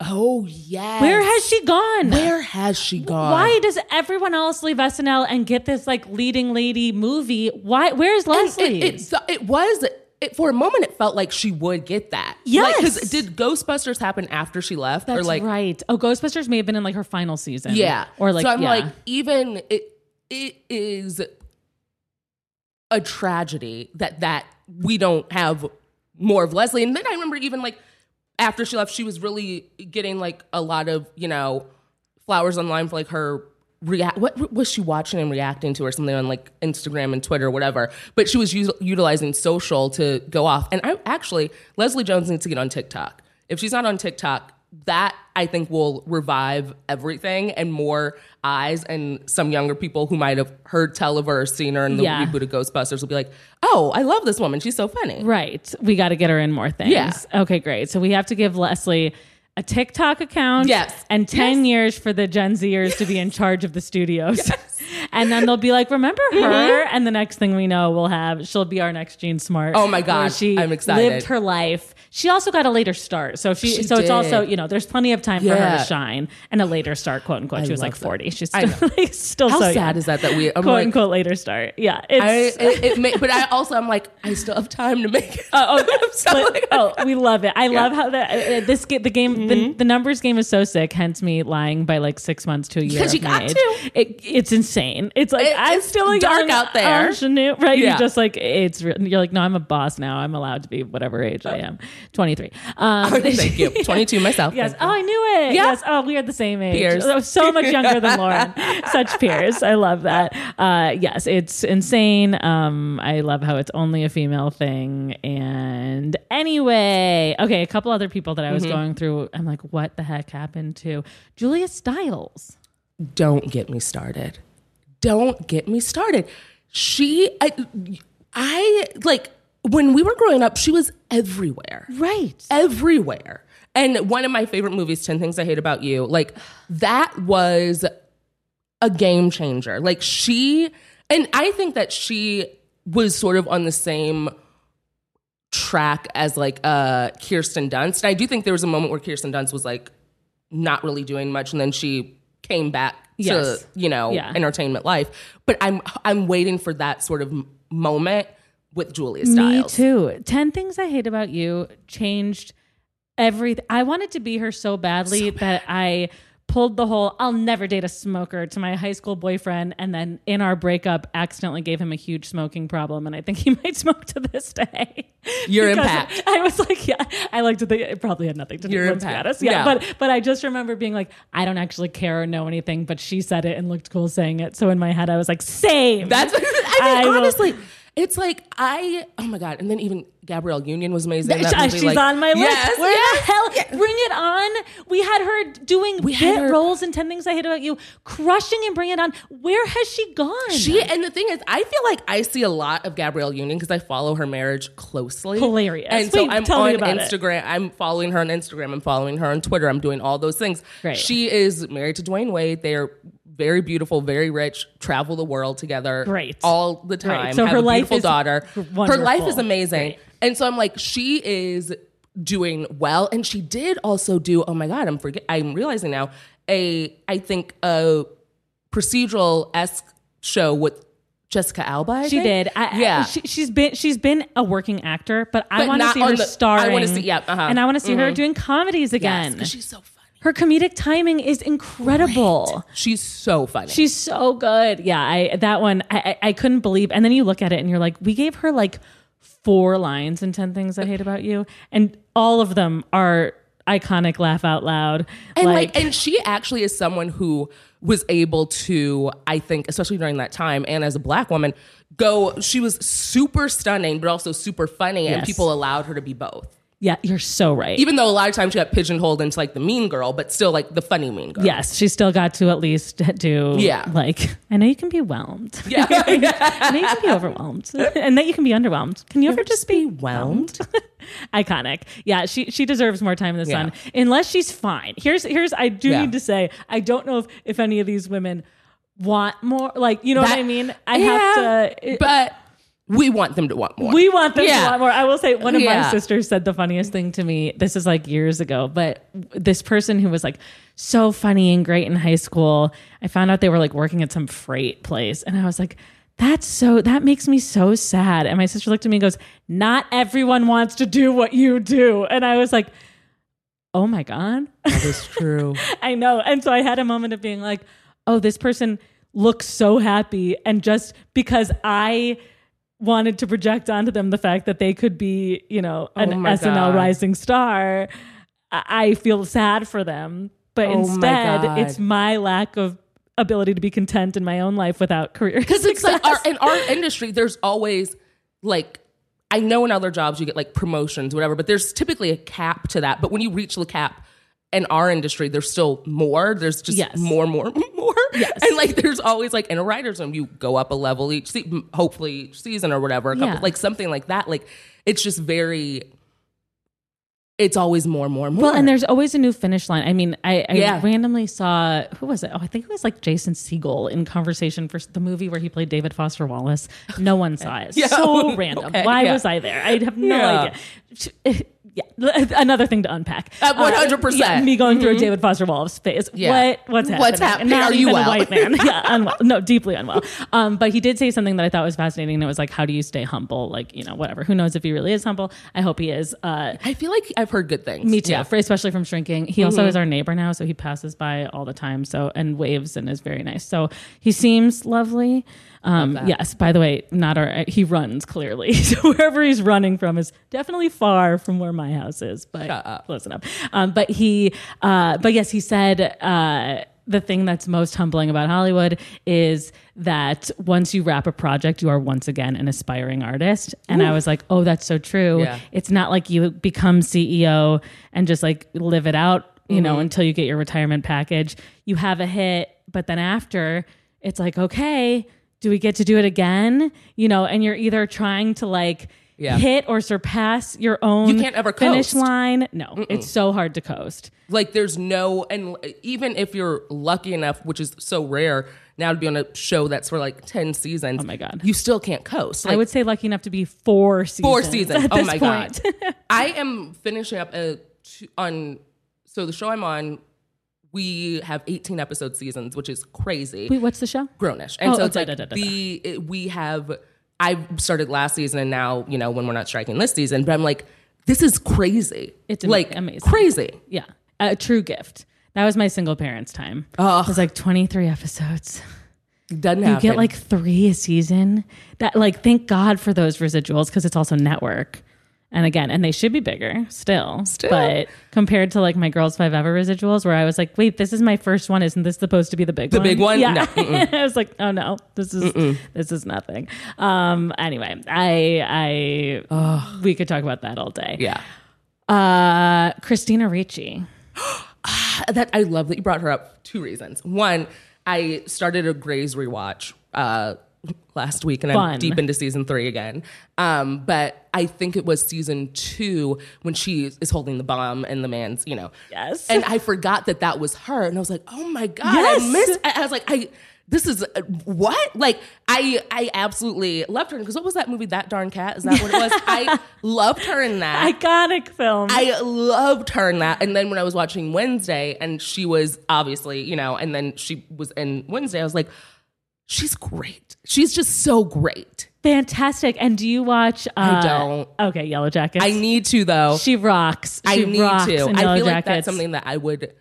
Oh, yeah. Where has she gone? Where has she gone? Why does everyone else leave SNL and get this like leading lady movie? Why? Where's Leslie? It, it, it was. It, for a moment, it felt like she would get that. Yes. Because did Ghostbusters happen after she left? That's or like, right. Oh, Ghostbusters may have been in like her final season. Yeah. Or like, so I'm yeah. like, even it it is a tragedy that that we don't have more of Leslie. And then I remember even like after she left, she was really getting like a lot of, you know, flowers online for like her react what was she watching and reacting to or something on like Instagram and Twitter or whatever. But she was u- utilizing social to go off. And I actually Leslie Jones needs to get on TikTok. If she's not on TikTok, that I think will revive everything and more eyes and some younger people who might have heard tell of her or seen her in the Yeah. reboot of Ghostbusters will be like, "Oh, I love this woman. She's so funny." Right. We got to get her in more things. Yeah. Okay, great. So we have to give Leslie a TikTok account. Yes. And 10 Yes. years for the Gen Zers to be in charge of the studios. and then they'll be like, remember her? And the next thing we know, we'll have, she'll be our next Jean Smart. Mm-hmm. Oh my gosh. She I'm excited. lived her life. She also got a later start. So she, She so it's also, you know, there's plenty of time for her to shine and a later start, quote unquote. I she was like love that. 40. She's still, like, still How so sad young. is that that we I'm quote like, unquote later start. Yeah. I, It's, it, it may, but I also I'm like I still have time to make it. Oh, oh, So, but- like- oh, we love it. I love how the uh, this ga- the game Mm-hmm. the, the numbers game is so sick. Hence me lying by like six months to a year. Because you got age. to. It, it's insane. It's like It- I'm it's still a dark young out there. ingenue, right? Yeah. You're just like it's. You're like no, I'm a boss now. I'm allowed to be whatever age I am. 23. Um, Thank you. 22 myself. Yes. Oh. I knew it. Yeah. Yes. Oh, we are the same age. Peers. So much younger than Lauren. Such peers. I love that. Uh, yes, it's insane. Um, I love how it's only a female thing. And anyway, okay, a couple other people that I was Mm-hmm. going through. I'm like, what the heck happened to Julia Stiles? Don't get me started. Don't get me started. She, I, I like when we were growing up. She was everywhere. Right. everywhere. And one of my favorite movies, 10 Things I Hate About You, like that was a game changer. Like she, and I think that she was sort of on the same track as like uh Kirsten Dunst. And I do think there was a moment where Kirsten Dunst was like not really doing much and then she came back Yes. to, you know, Yeah. entertainment life. But I'm I'm waiting for that sort of moment with Julia Me too. 10 Things I Hate About You changed everything. I wanted to be her so badly that I pulled the whole I'll never date a smoker to my high school boyfriend and then in our breakup accidentally gave him a huge smoking problem and I think he might smoke to this day. Your impact. I was like, yeah, I like to think it probably had nothing to do Your let's be impact. honest. Yeah. But but I just remember being like, I don't actually care or know anything, but she said it and looked cool saying it. So in my head I was like, same. That's I mean, I will- honestly, it's like I oh my god, and then even Gabrielle Union was amazing. in that movie, She's like- on my list. Yes, Where yes. the hell? Bring it on. We had her doing We bit had her- roles in 10 Things I Hate About You, crushing and Bring It On. Where has she gone? She and the thing is, I feel like I see a lot of Gabrielle Union because I follow her marriage closely. Hilarious. And so Wait, I'm tell me on about it. Instagram. I'm following her on Instagram. I'm following her on Twitter. I'm doing all those things. Great. She is married to Dwyane Wade. They are very beautiful, very rich, travel the world together. Great. All the time. So her a life beautiful is daughter. Her life is amazing. And so I'm like, she is doing well. And she did also do, oh my God, I'm forget I'm realizing now, a I think a procedural esque show with Jessica Alba. I She think? did. I, yeah. I, she, she's been she's been a working actor, but, I want to see her the- I wanna see- yeah, uh-huh. And I want to see her doing comedies Yes, again. 'cause she's so funny. Her comedic timing is incredible. She's so funny. She's so good. Yeah, I that one I, I I couldn't believe. And then you look at it and you're like, we gave her like four lines in 10 Things I Hate About You. And all of them are iconic laugh out loud. And like, and she actually is someone who was able to, I think, especially during that time, and as a black woman, go. She was super stunning, but also super funny, and people allowed her to be both. Yeah, you're so right. Even though a lot of times she got pigeonholed into like the mean girl, but still like the funny mean girl. Yes, she still got to at least do Yeah. like I know you can be whelmed. Yeah. I know you can be overwhelmed. and that you can be underwhelmed. Can you ever just be whelmed? Iconic. Yeah, she she deserves more time in the Yeah. sun. Unless she's fine. Here's here's I do Yeah. need to say, I don't know if, if any of these women want more like you know what I mean? I Yeah, have to it- but we want them to want more. we want them to want more. I will say one of my sisters said the funniest thing to me. This is like years ago, but this person who was like so funny and great in high school, I found out they were like working at some freight place, and I was like. That's so that makes me so sad. And my sister looked at me and goes, Not everyone wants to do what you do. And I was like, Oh my God. that is true. I know. And so I had a moment of being like, oh, this person looks so happy. And just because I wanted to project onto them the fact that they could be, you know, oh an Oh SNL God. rising star, I feel sad for them. But Oh instead, God. it's my lack of ability to be content in my own life without career. Because it's like our, in our industry, there's always like I know in other jobs you get like promotions, whatever, but there's typically a cap to that. But when you reach the cap in our industry, there's still more. There's just Yes. more, more, more. Yes. And like there's always like in a writer's room, you go up a level each se- hopefully each season or whatever, a couple Yeah. like something like that. Like it's just very it's always more, more, more. Well, and there's always a new finish line. I mean, I, I Yeah. randomly saw who was it? Oh, I think it was like Jason Segel in conversation for the movie where he played David Foster Wallace. No one saw it. Yeah. So random. Okay, Why yeah. was I there? I have no idea. Eh, Yeah, another thing to unpack. Uh, 100%. me going through a David Foster Wallace phase. Mm-hmm. Yeah. What? What's happening? What's happening? Not Are you well? a white man. yeah, unwell. No, deeply unwell. Um, but he did say something that I thought was fascinating. And it was like, how do you stay humble? Like, you know, whatever. Who knows if he really is humble? I hope he is. Uh, I feel like I've heard good things. me too, Yeah. for, especially from shrinking. He also is our neighbor now, so he passes by all the time. So and waves and is very nice. So he seems lovely. Um, yes. By the way, not our. He runs clearly. So wherever he's running from is definitely far from where my house is, but up. close enough. Um, but he. Uh, but yes, he said. Uh, the thing that's most humbling about Hollywood is that once you wrap a project, you are once again an aspiring artist. And I was like, oh, that's so true. Yeah. It's not like you become CEO and just like live it out, you know, until you get your retirement package. You have a hit, but then after, it's like, okay, do we get to do it again? You know, and you're either trying to like Yeah. hit or surpass your own You can't ever finish coast. line. No, it's so hard to coast. Like there's no, and even if you're lucky enough, which is so rare now to be on a show that's for like ten seasons. Oh my God. you still can't coast. I would say lucky enough to be four seasons. four seasons. Oh my point. god! I am finishing up a on. So the show I'm on, we have 18 episode seasons, which is crazy. Wait, what's the show? Grownish, and Oh, so oh, it's da, like da, da, da, the it- we have. I started last season, and now you know when we're not striking this season, but I'm like, this is crazy. It's like amazing. crazy. Yeah, a true gift. That was my single parents' time. Oh. It was like 23 episodes. Doesn't You happen. get like three a season. That like, thank God for those residuals because it's also network. And again, and they should be bigger still. Still. But compared to like my Girls5eva residuals, where I was like, wait, this is my first one. Isn't this supposed to be the big The one? The big one? Yeah. No. I was like, oh no, this is this is nothing. Um. Anyway, I I we could talk about that all day. yeah. Uh, Christina Ricci. that I love that you brought her up. Two reasons. One, I started a Grey's rewatch uh, last week, and Fun. I'm deep into season three again. Um, but I think it was season two when she is holding the bomb and the man's, you know. Yes. And I forgot that that was her, and I was like, oh my god, Yes. I missed. I, I was like, I. This is uh, what like I I absolutely loved her because what was that movie that darn cat is that what it was I loved her in that Iconic film. I loved her in that. And then when I was watching Wednesday, and she was obviously, you know, and then she was in Wednesday, I was like, she's great. She's just so great. Fantastic. And do you watch? Uh, don't. Okay, Yellow Jackets. I need to though. She rocks. I need rocks to. I feel like Jackets. that's something that I would.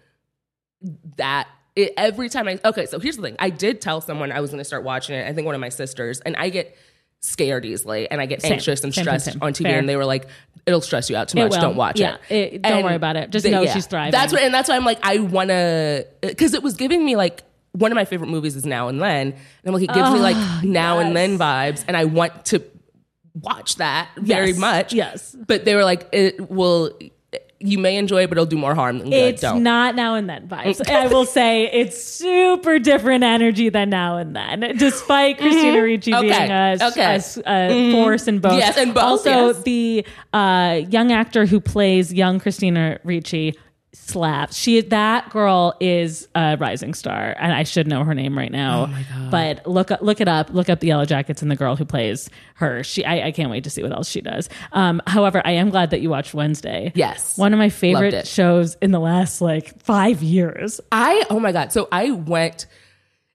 That it, every time I okay, so here's the thing. I did tell someone I was going to start watching it. I think one of my sisters, and I get scared easily and I get Same. anxious and Same, stressed same. on TV Fair. and they were like it'll stress you out too much don't watch Yeah. it. It- don't worry about it. Just know she's thriving. That's what and that's why I'm like I want to cuz it was giving me like one of my favorite movies is Now and Then and I'm like it gives me like Now and Then vibes and I want to watch that very Yes. much. Yes. But they were like it will you may enjoy it but it'll do more harm than good. It's don't. not now and then vibes. I will say it's super different energy than now and then, despite Christina Ricci Mm-hmm. Okay. being a, Okay. Mm-hmm. a- a force in both. Yes, in both, Also, yes. the uh, young actor who plays young Christina Ricci slaps. She that girl is a rising star, and I should know her name right now. Oh my God. But look look it up. Look up the Yellow Jackets and the girl who plays her. She I, I can't wait to see what else she does. Um, however, I am glad that you watched Wednesday. Yes. one of my favorite shows in the last like five years. I oh my god. So I went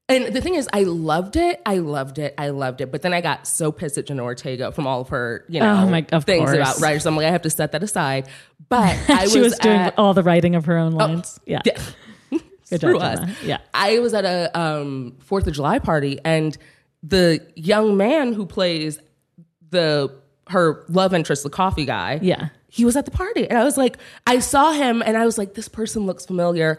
and the thing is I loved it. I loved it. I loved it. But then I got so pissed at Jenna Ortega from all of her, you know, Oh my- of things course. about writers. I'm like, I have to set that aside. But I she was, doing at- all the writing of her own lines. yeah. yeah. Good job, us. Jenna. Yeah. I was at a um Fourth of July party and the young man who plays the her love interest, the coffee guy. Yeah. he was at the party and i was like i saw him and i was like this person looks familiar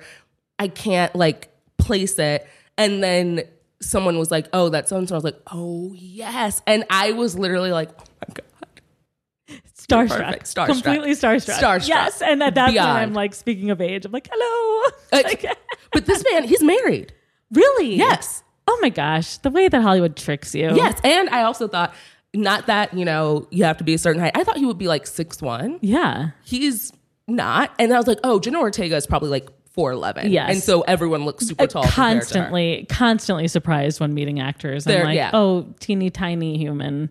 i can't like place it and then someone was like oh that's so and so i was like oh yes and i was literally like oh my god Starstruck. Starstruck. Completely starstruck. Starstruck. Yes. And at that point, I'm like, speaking of age, I'm like, hello. Uh, like, but this man he's married really? yes Oh my gosh. The way that Hollywood tricks you. yes and i also thought not that you know you have to be a certain height i thought he would be like six one Yeah. he's not and i was like oh jenna ortega is probably like 411 Yes. and so everyone looks super tall compared constantly, constantly surprised when meeting actors. I'm They're- like, yeah. oh, teeny tiny human.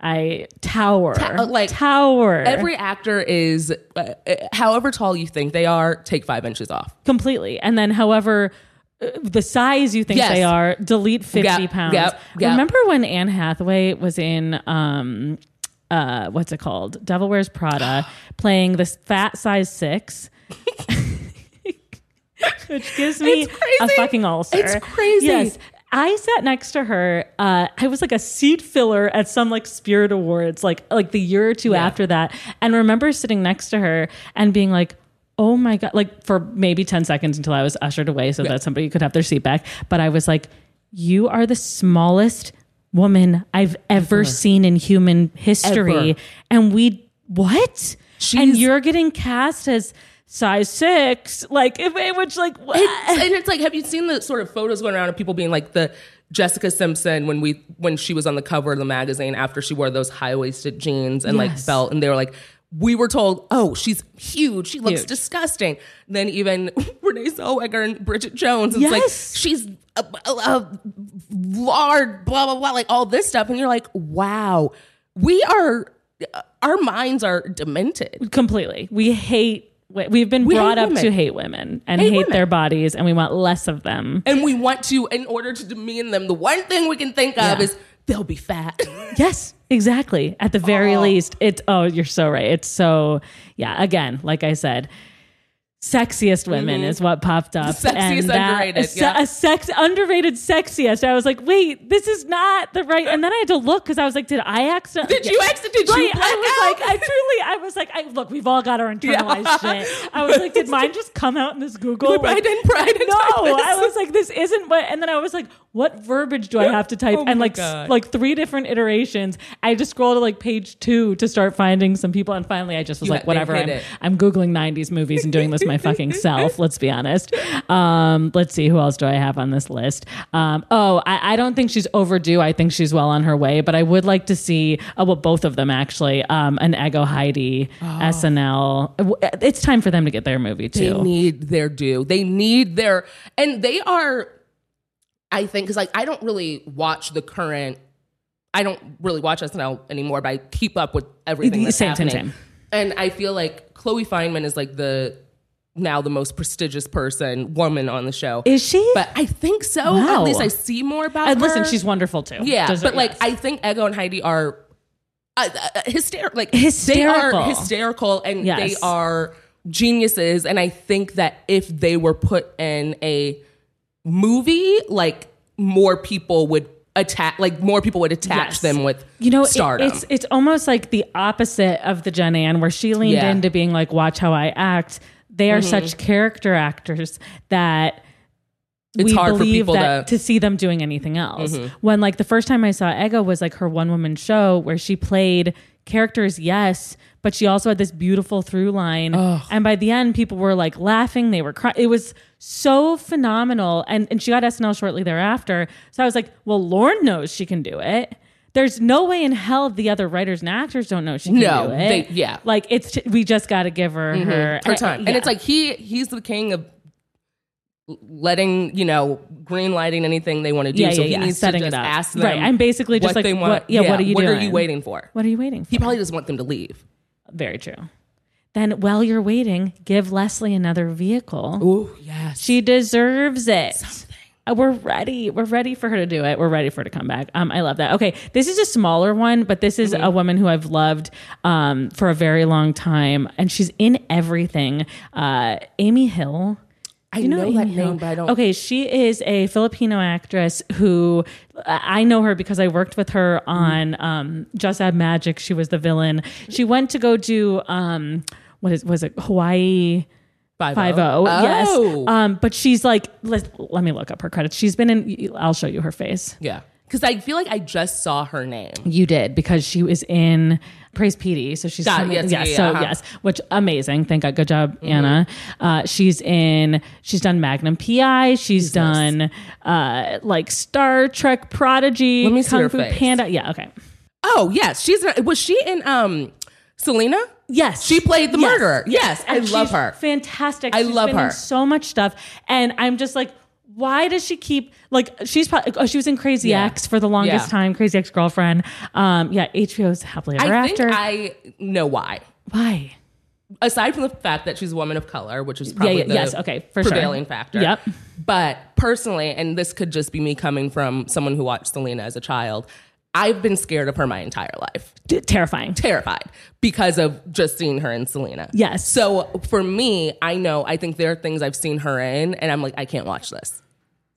I tower. uh, like, tower. Every actor is, uh, uh, however tall you think they are, take five inches off. completely. And then, however, uh, the size you think Yes. they are, delete 50 Yep, pounds. yep, yep. Remember when Anne Hathaway was in, um, uh, what's it called? Devil Wears Prada, playing this fat size six. Which gives me a fucking ulcer. It's crazy. Yes. I sat next to her. Uh, I was like a seat filler at some like Spirit Awards, like like the year or two Yeah. after that, and remember sitting next to her and being like, "Oh my god!" Like for maybe ten seconds until I was ushered away so that somebody could have their seat back. But I was like, "You are the smallest woman I've ever seen in human history," Ever. and we what? and you're getting cast as size six, like if eh, which like? It's, and it's like, have you seen the sort of photos going around of people being like the Jessica Simpson when we when she was on the cover of the magazine after she wore those high waisted jeans and like Yes. belt, and they were like. We were told, oh, she's huge. She looks Huge. disgusting. Then even Renee Zellweger and Bridget Jones, it's Yes. like she's a, a, a large, blah blah blah, like all this stuff, and you're like, wow, we are, our minds are demented. completely. We hate. We've been We brought up women. to hate women and Hate hate, their bodies, and we want less of them. and we want to in order to demean them the one thing we can think of Yeah. is they'll be fat Yes, exactly. At the very oh. least, it's oh, you're so right. It's so yeah. Again, like I said, sexiest women is what popped up. Mm-hmm. Sexiest underrated, A, se- yeah. a sex underrated sexiest. I was like, wait, this is not the right. And then I had to look because I was like, did I accidentally? Did you accidentally- did you Right, black I was out? like, I truly, I was like, I, look, we've all got our internalized shit. I was like, did mine just come out in this Google? Like, I didn't- I didn't no. I was like, this isn't what. And then I was like, what verbiage do I have to type? Oh and like, s- like three different iterations. I just scrolled to like page two to start finding some people, and finally, I just was You like, they whatever. hit I'm, it. I'm googling '90s movies and doing this my fucking self. Let's be honest. Um, let's see who else do I have on this list. Um, oh, I, I don't think she's overdue. I think she's well on her way, but I would like to see. Oh, well, both of them actually. Um, an Ego Heidi SNL. W- It's time for them to get their movie too. they need their due they need their and they are i think because like i don't really watch the current i don't really watch snl anymore but i keep up with everything that's Same, happening same. and i feel like chloe fineman is like the now the most prestigious person woman on the show Is she? but i think so Wow. at least i see more about and listen, she's wonderful too. Yeah, Does- but like yes. I think Ego and Heidi are uh, uh, hysterical. Like Hysterical. they are hysterical, and Yes. they are geniuses. And I think that if they were put in a movie, like more people would attach like more people would attach Yes. them with you know, it- it's it's almost like the opposite of the Jen Ann, where she leaned Yeah. Mm-hmm. into being like, "Watch how I act." They are such character actors that It's we hard for believe people that to- Mm-hmm. see them doing anything else. When like the first time I saw Ego was like her one woman show where she played characters, yes, but she also had this beautiful through line. And by the end, people were like laughing, they were crying. It was so phenomenal. And and she got SNL shortly thereafter. So I was like, well, Lorne knows she can do it. There's no way in hell the other writers and actors don't know she can No, do it. they- yeah. like it's we just got to give her mm-hmm. her her time. yeah. And it's like he he's the king of letting you know green lighting anything they want to do. Yeah, so yeah, he yeah. needs Setting to it just up. ask them Right, I'm basically just what like, they want. what- yeah, what are you What are you waiting for? what are you waiting for? He probably doesn't want them to leave. Very true. Then while you're waiting, give Leslie another vehicle. Oh yes. She deserves it. Uh, We're ready. We're ready for her to do it. We're ready for her to come back. Um, I love that. Okay, this is a smaller one, but this is Mm-hmm. a woman who I've loved um, for a very long time, and she's in everything. Uh, Amy Hill. I You know, that name, but I don't. Okay, she is a Filipino actress who I know her because I worked with her Mm-hmm. on um, Just Add Magic. She was the villain. She went to go do um, what is was it Hawaii Five. O? Yes. Oh. Um, but she's like, let, let me look up her credits. She's been in. I'll show you her face. Yeah. Because I feel like I just saw her name. You did because she was in Praise PD. So she's Got coming- Yes, yeah, yeah, so uh-huh. yes, which amazing. Thank God. Good job, Anna. Uh, she's in. She's done Magnum PI. She's done uh, like Star Trek Prodigy. Let me see Kung her Fu face. Panda. Yeah. Okay. Oh yes, she's was she in um Selena? Yes, She played the Yes. murderer. Yes, I And love she's her. Fantastic. I She's love her. so much stuff, and I'm just like, why does she keep like she's probably oh, she was in Crazy Yeah. Ex for the longest Yeah. time, Crazy Ex Girlfriend. Um, yeah, HBO's Happily Ever I think After. I know why. why? Aside from the fact that she's a woman of color, which is probably yeah, the yes, okay, for sure. prevailing factor. Yep. But personally, and this could just be me coming from someone who watched Selena as a child, I've been scared of her my entire life. D- terrifying. Terrified because of just seeing her in Selena. Yes. So for me, I know I think there are things I've seen her in, and I'm like, I can't watch this.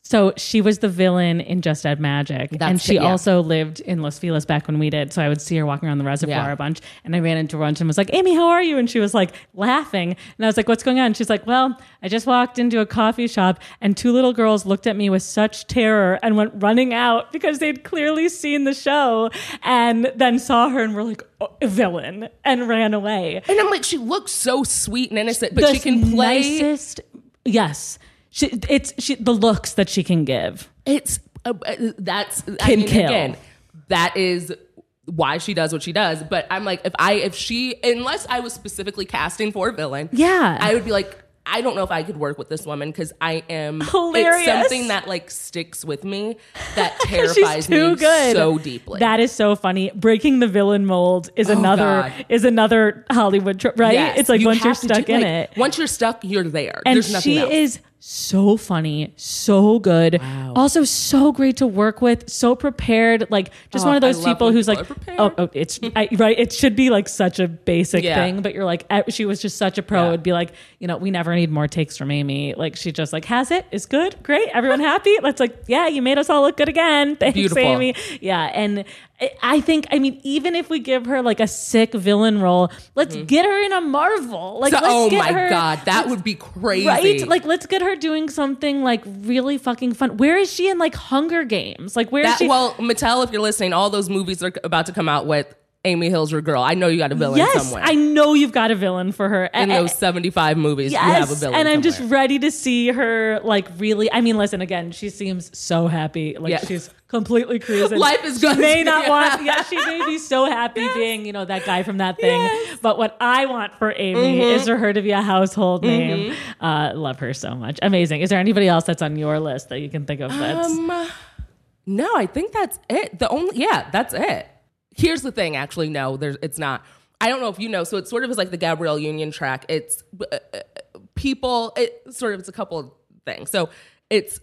So she was the villain in Just Add Magic, and she it, yeah. also lived in Los Feliz back when we did. So I would see her walking around the reservoir Yeah. a bunch, and I ran into her once and was like, "Amy, how are you?" And she was like laughing, and I was like, "What's going on?" And she's like, "Well, I just walked into a coffee shop, and two little girls looked at me with such terror and went running out because they'd clearly seen the show, and then saw her and were like, oh, villain, and ran away." And I'm like, she looks so sweet and innocent, but The she can play. nicest, yes. She, it's she, the looks that she can give. It's uh, uh, that's I Can mean, kill. Again, that is why she does what she does. But I'm like, if I if she unless I was specifically casting for a villain, Yeah. I would be like. I don't know if I could work with this woman because I am Hilarious. It's something that like sticks with me that terrifies me good. so deeply. That is so funny. Breaking the villain mold is another Oh, God. is another Hollywood trope, right? Yes, it's like you once you're stuck do- in like, it. Once you're stuck, you're there. And There's nothing she else. is so funny, so good. Also so great to work with, so prepared. Like just Oh, one of those people who's like, oh, oh, it's I, right. It should be like such a basic Yeah. thing, but you're like, she was just such a pro. Yeah. It'd be like, you know, we never need more takes from Amy. Like she just like has it. It's good, great. Everyone happy. Let's like, yeah, you made us all look good again. Thanks, Beautiful. Amy. Yeah, and I- think, I mean, even if we give her like a sick villain role, let's get her in a Marvel. Like, Mm-hmm. So- oh my her- god, that would be crazy. Right? Like, let's get her doing something like really fucking fun. Where is she in like Hunger Games? Like, where is That, she? well, Mattel, if you're listening, all those movies are about to come out with Amy Hill's your girl. I know you got a villain yes, somewhere. I know you've got a villain for her. in And- those 75 movies, yes, you have a villain. and I'm just ready to see her like really. I mean, listen again. She seems so happy. Like Yeah. she's completely cruising. Life is good. She may not Yeah. want. Yeah, she may be so happy being you know that guy from that thing. But what I want for Amy Mm-hmm. is for her to be a household name. Uh, love her so much. Amazing. Is there anybody else that's on your list that you can think of? That's Um, no, I think that's it. The only, yeah, that's it. Here's the thing. Actually, no, there's. It's not. I don't know if you know. So it sort of is like the Gabrielle Union track. It's uh, uh, people. It sort of. It's a couple of things. So it's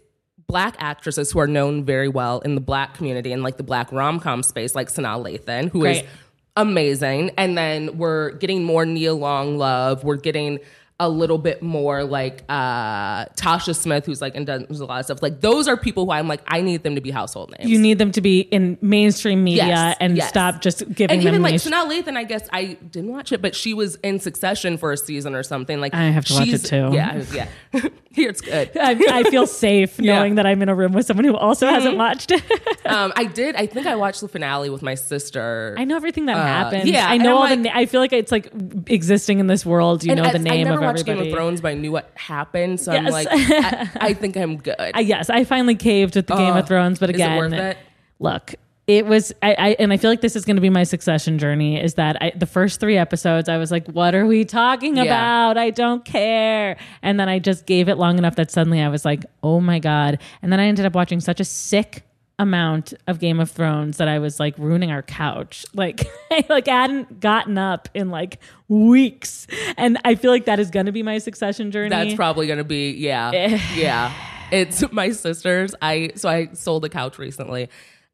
black actresses who are known very well in the black community and like the black rom com space, like Sanaa Lathan, who is Great. amazing. And then we're getting more Nia Long love. We're getting a little bit more like uh Tasha Smith, who's like and does a lot of stuff. Like those are people who I'm like, I need them to be household names. You need them to be in mainstream media Yes, and yes. stop just giving and even like Chanel Lathan, I guess I didn't watch it, but she was in Succession for a season or something. Like I have to watch it she's- too. Yeah, yeah. Here it's good. I, I feel safe Yeah. knowing that I'm in a room with someone who also hasn't watched it. Um, I did. I think I watched the finale with my sister. I know everything that. Uh, yeah, I know all the. like- Na- I feel like it's like existing in this world. You know I, the name of watched everybody. Game of Thrones, but I knew what happened. So I'm like, I, I think I'm good. I, yes, I finally caved with the Game Uh, of Thrones, but it again, worth it? look, it was. I, I and I feel like this is going to be my succession journey. Is that I, the first three episodes? I was like, "What are we talking Yeah. about? I don't care." And then I just gave it long enough that suddenly I was like, "Oh my god!" And then I ended up watching such a sick amount of Game of Thrones that I was like ruining our couch. Like I like hadn't gotten up in like weeks. And I feel like that is going to be my succession journey. That's probably gonna be yeah, Eh. yeah. It's my sister's. I so I sold a couch recently,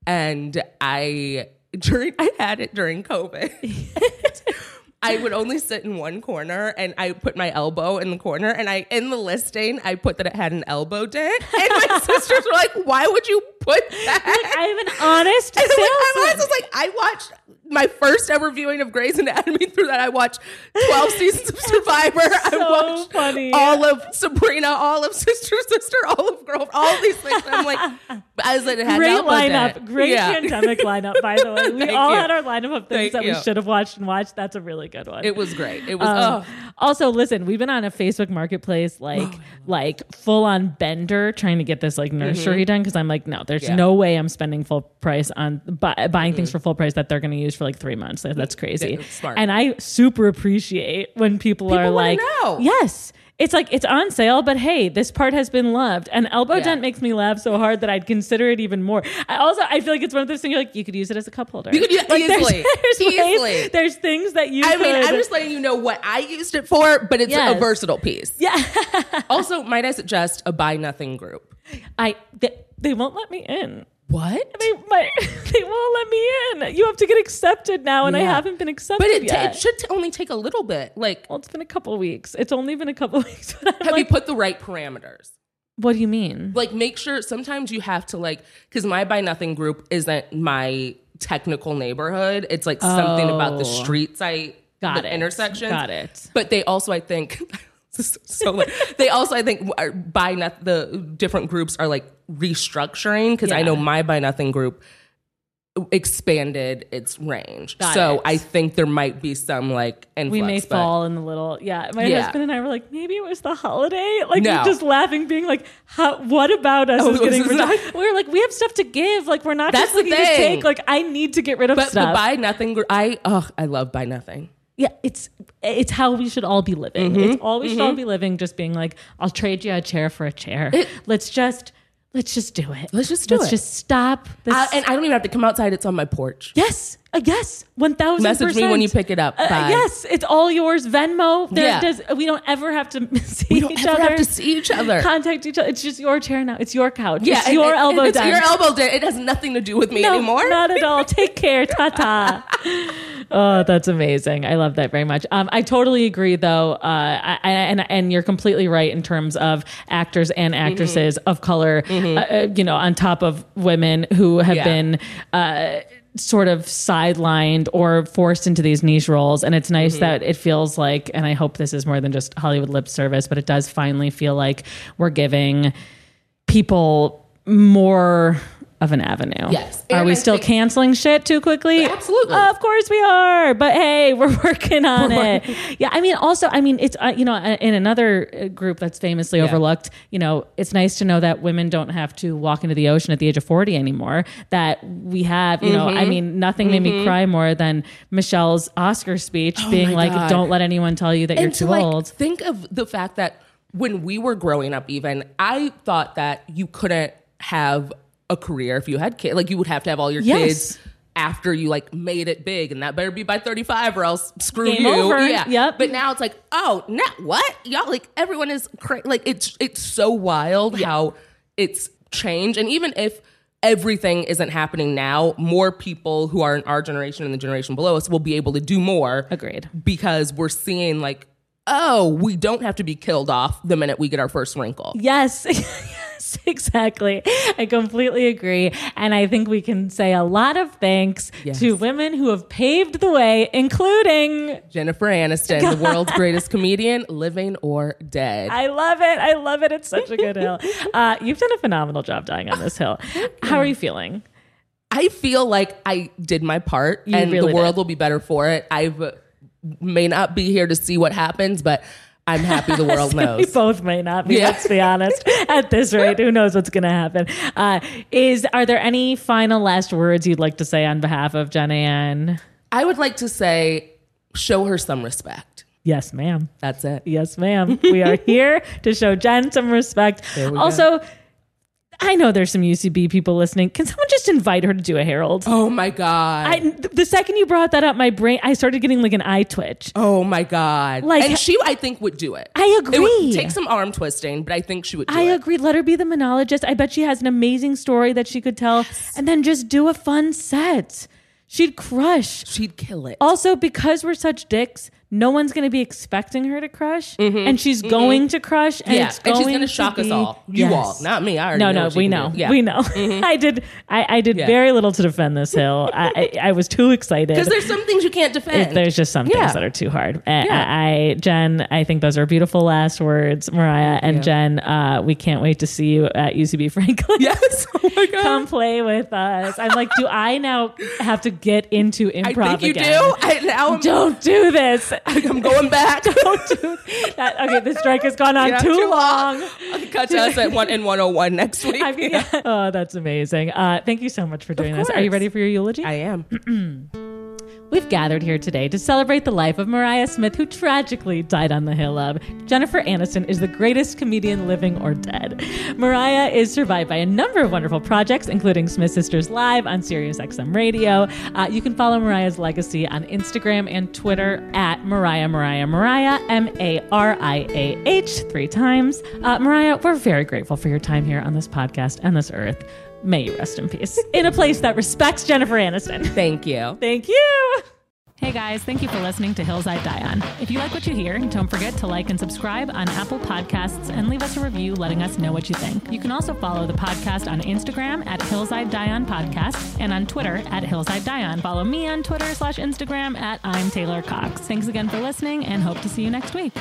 and I during I had it during COVID. I would only sit in one corner, and I put my elbow in the corner, and I in the listing I put that it had an elbow dent, and my sisters were like, "Why would you put that?" I have an honest And, like, I was like, I watched my first ever viewing of Grey's Anatomy. Through that, I watched twelve seasons of Survivor. I So watched funny. all of Sabrina, all of Sister Sister, all of Girl, all these things. I'm like, as it had Great lineup. Great Yeah. pandemic lineup, by the way. We all you. had our lineup of things Thank that you. we should have watched and watched. That's a really good one. It was great. It was. Um, oh. Also, listen, we've been on a Facebook Marketplace, like, like full on bender, trying to get this like nursery done. Because I'm like, no, there's Mm-hmm. Yeah. no way I'm spending full price on buy, buying things for full price that they're going to use for like three months. Like, That's crazy. Smart. And I super appreciate when people, are like, know. yes. It's like it's on sale, but hey, this part has been loved. And elbow Yeah. dent makes me laugh so hard that I'd consider it even more. I also I feel like it's one of those things you're like you could use it as a cup holder. You could use it Like, there's- easily. There's, ways- Easily. there's things that you. I mean, I'm just letting you know what I used it for, but it's Yes. a versatile piece. Yeah. also, might I suggest a buy nothing group? I they, they won't let me in. What? They my, they won't let me in. You have to get accepted now, and I haven't been accepted But it, yet. it should t- only take a little bit. Like, well, it's been a couple weeks. It's only been a couple weeks. Have you put the right parameters? what do you mean? like make sure sometimes you have to like because my buy nothing group isn't my technical neighborhood it's like something about the Oh. streets i Got the it. intersections Got it. but they also i think so like- they also i think buy not the different groups are like restructuring because i know my buy nothing group expanded its range. Got so it. i think there might be some like influx, we may but- fall in the little yeah my Yeah. husband and i were like maybe it was the holiday. Like No. just laughing being like How, what about us Oh, is it was getting we are like we have stuff to give. Like we're not That's just looking to take like i need to get rid of but the stuff. Buy nothing i oh i love buy nothing. Yeah it's it's how we should all be living Mm-hmm. it's all we should all be living just being like i'll trade you a chair for a chair let's just let's just do it Let's just do let's it. just stop this I, and i don't even have to come outside it's on my porch yes uh, yes 1000 Message me when you pick it up. Uh, yes, it's all yours. Venmo. There, Yeah. does, we don't ever have to see each other. we don't each ever other. have to see each other Contact each other. It's just your chair now. It's your couch. Yeah, it's and- your and- elbow and it's your elbow. It has nothing to do with me no, anymore. Not at all. Take care. Ta ta. oh, that's amazing. I love that very much. Um, I totally agree, though, uh, I, I, and and you're completely right in terms of actors and actresses Mm-hmm. of color. Uh, uh, you know, on top of women who have Yeah. been. Uh, sort of sidelined or forced into these niche roles and it's nice Mm-hmm. that it feels like and i hope this is more than just hollywood lip service but it does finally feel like we're giving people more of an avenue. Yes. Are we I still think- canceling shit too quickly? Absolutely. of course we are. But hey, we're working on it. Yeah. I mean, also, I mean, it's, uh, you know, uh, in another uh, group that's famously overlooked, you know, it's nice to know that women don't have to walk into the ocean at the age of 40 anymore. That we have, you know, Mm-hmm. I mean, nothing made me cry more than Michelle's Oscar speech being Oh my like, God. don't let anyone tell you that you're too to like old. think of the fact that when we were growing up, even I thought that you couldn't have a career if you had kids. Like you would have to have all your Yes. kids after you like made it big, and that better be by thirty five, or else screw Game you. over. Yeah. Yep. But now it's like, oh, now what? Y'all like everyone is cra- like it's it's so wild how it's changed, and even if everything isn't happening now, more people who are in our generation and the generation below us will be able to do more Agreed. because we're seeing like oh, we don't have to be killed off the minute we get our first wrinkle. Yes. yes, exactly. I completely agree. And I think we can say a lot of thanks Yes. to women who have paved the way, including Jennifer Aniston, the world's greatest comedian, living or dead. I love it. I love it. It's such a good hill. Uh, you've done a phenomenal job dying on this hill. How are you feeling? I feel like I did my part You and really the world did. will be better for it. I may not be here to see what happens, but I'm happy the world knows. We both may not be. Yeah. Let's be honest. At this rate, who knows what's going to happen? Uh, is are there any final last words you'd like to say on behalf of Jen Ann? I would like to say, show her some respect. Yes, ma'am. That's it. Yes, ma'am. We are here to show Jen some respect. we go. I know there's some UCB people listening. Can someone just invite her to do a Harold? Oh my God. I, the second you brought that up, my brain, I started getting like an eye twitch. oh my God. Like- and she, I think, would do it. I It would agree. take some arm twisting, but I think she would do I it. agree. Let her be the monologist. I bet she has an amazing story that she could tell, and then just do a fun set. She'd crush. She'd kill it. Also, because we're such dicks, no one's going to be expecting her to crush, and she's going to crush, and Mm-hmm. yeah, it's and going she's gonna to shock us all. You Yes. all, not me. I already No, know no, we know. Yeah. we know. I did, I, I did Yeah. very little to defend this hill. I, I, I was too excited. Because there's some things you can't defend. There's just some things that are too hard. I, Yeah. I, I- Jen, I think those are beautiful last words, Mariah and. Jen. Uh, we can't wait to see you at UCB Franklin. yes. Oh my God. Come play with us. I'm like, do I now have to get into improv? I think you again? do. I, now I'm, Don't do this. I'm going back. Don't that. Okay, the strike has gone on Yeah, too, long. Cut to us at one in 101 next week. Yeah. Oh, that's amazing. Uh, thank you so much for doing this. Are you ready for your eulogy? I am. We've gathered here today to celebrate the life of Mariah Smith, who tragically died on the hill of. Jennifer Aniston is the greatest comedian living or dead. Mariah is survived by a number of wonderful projects, including Smith Sisters Live on SiriusXM Radio. Uh, you can follow Mariah's legacy on Instagram and Twitter at Mariah Mariah Mariah M A R I A H three times. Uh, Mariah, we're very grateful for your time here on this podcast and this earth. May you rest in peace in a place that respects Jennifer Aniston. Thank you. Thank you. Hey guys, thank you for listening to Hills I Die On. If you like what you hear, don't forget to like and subscribe on Apple Podcasts and leave us a review letting us know what you think. You can also follow the podcast on Instagram at Hills I Die On Podcast and on Twitter at Hills I Die On. Follow me on Twitter slash Instagram at I'm Taylor Cox. Thanks again for listening and hope to see you next week.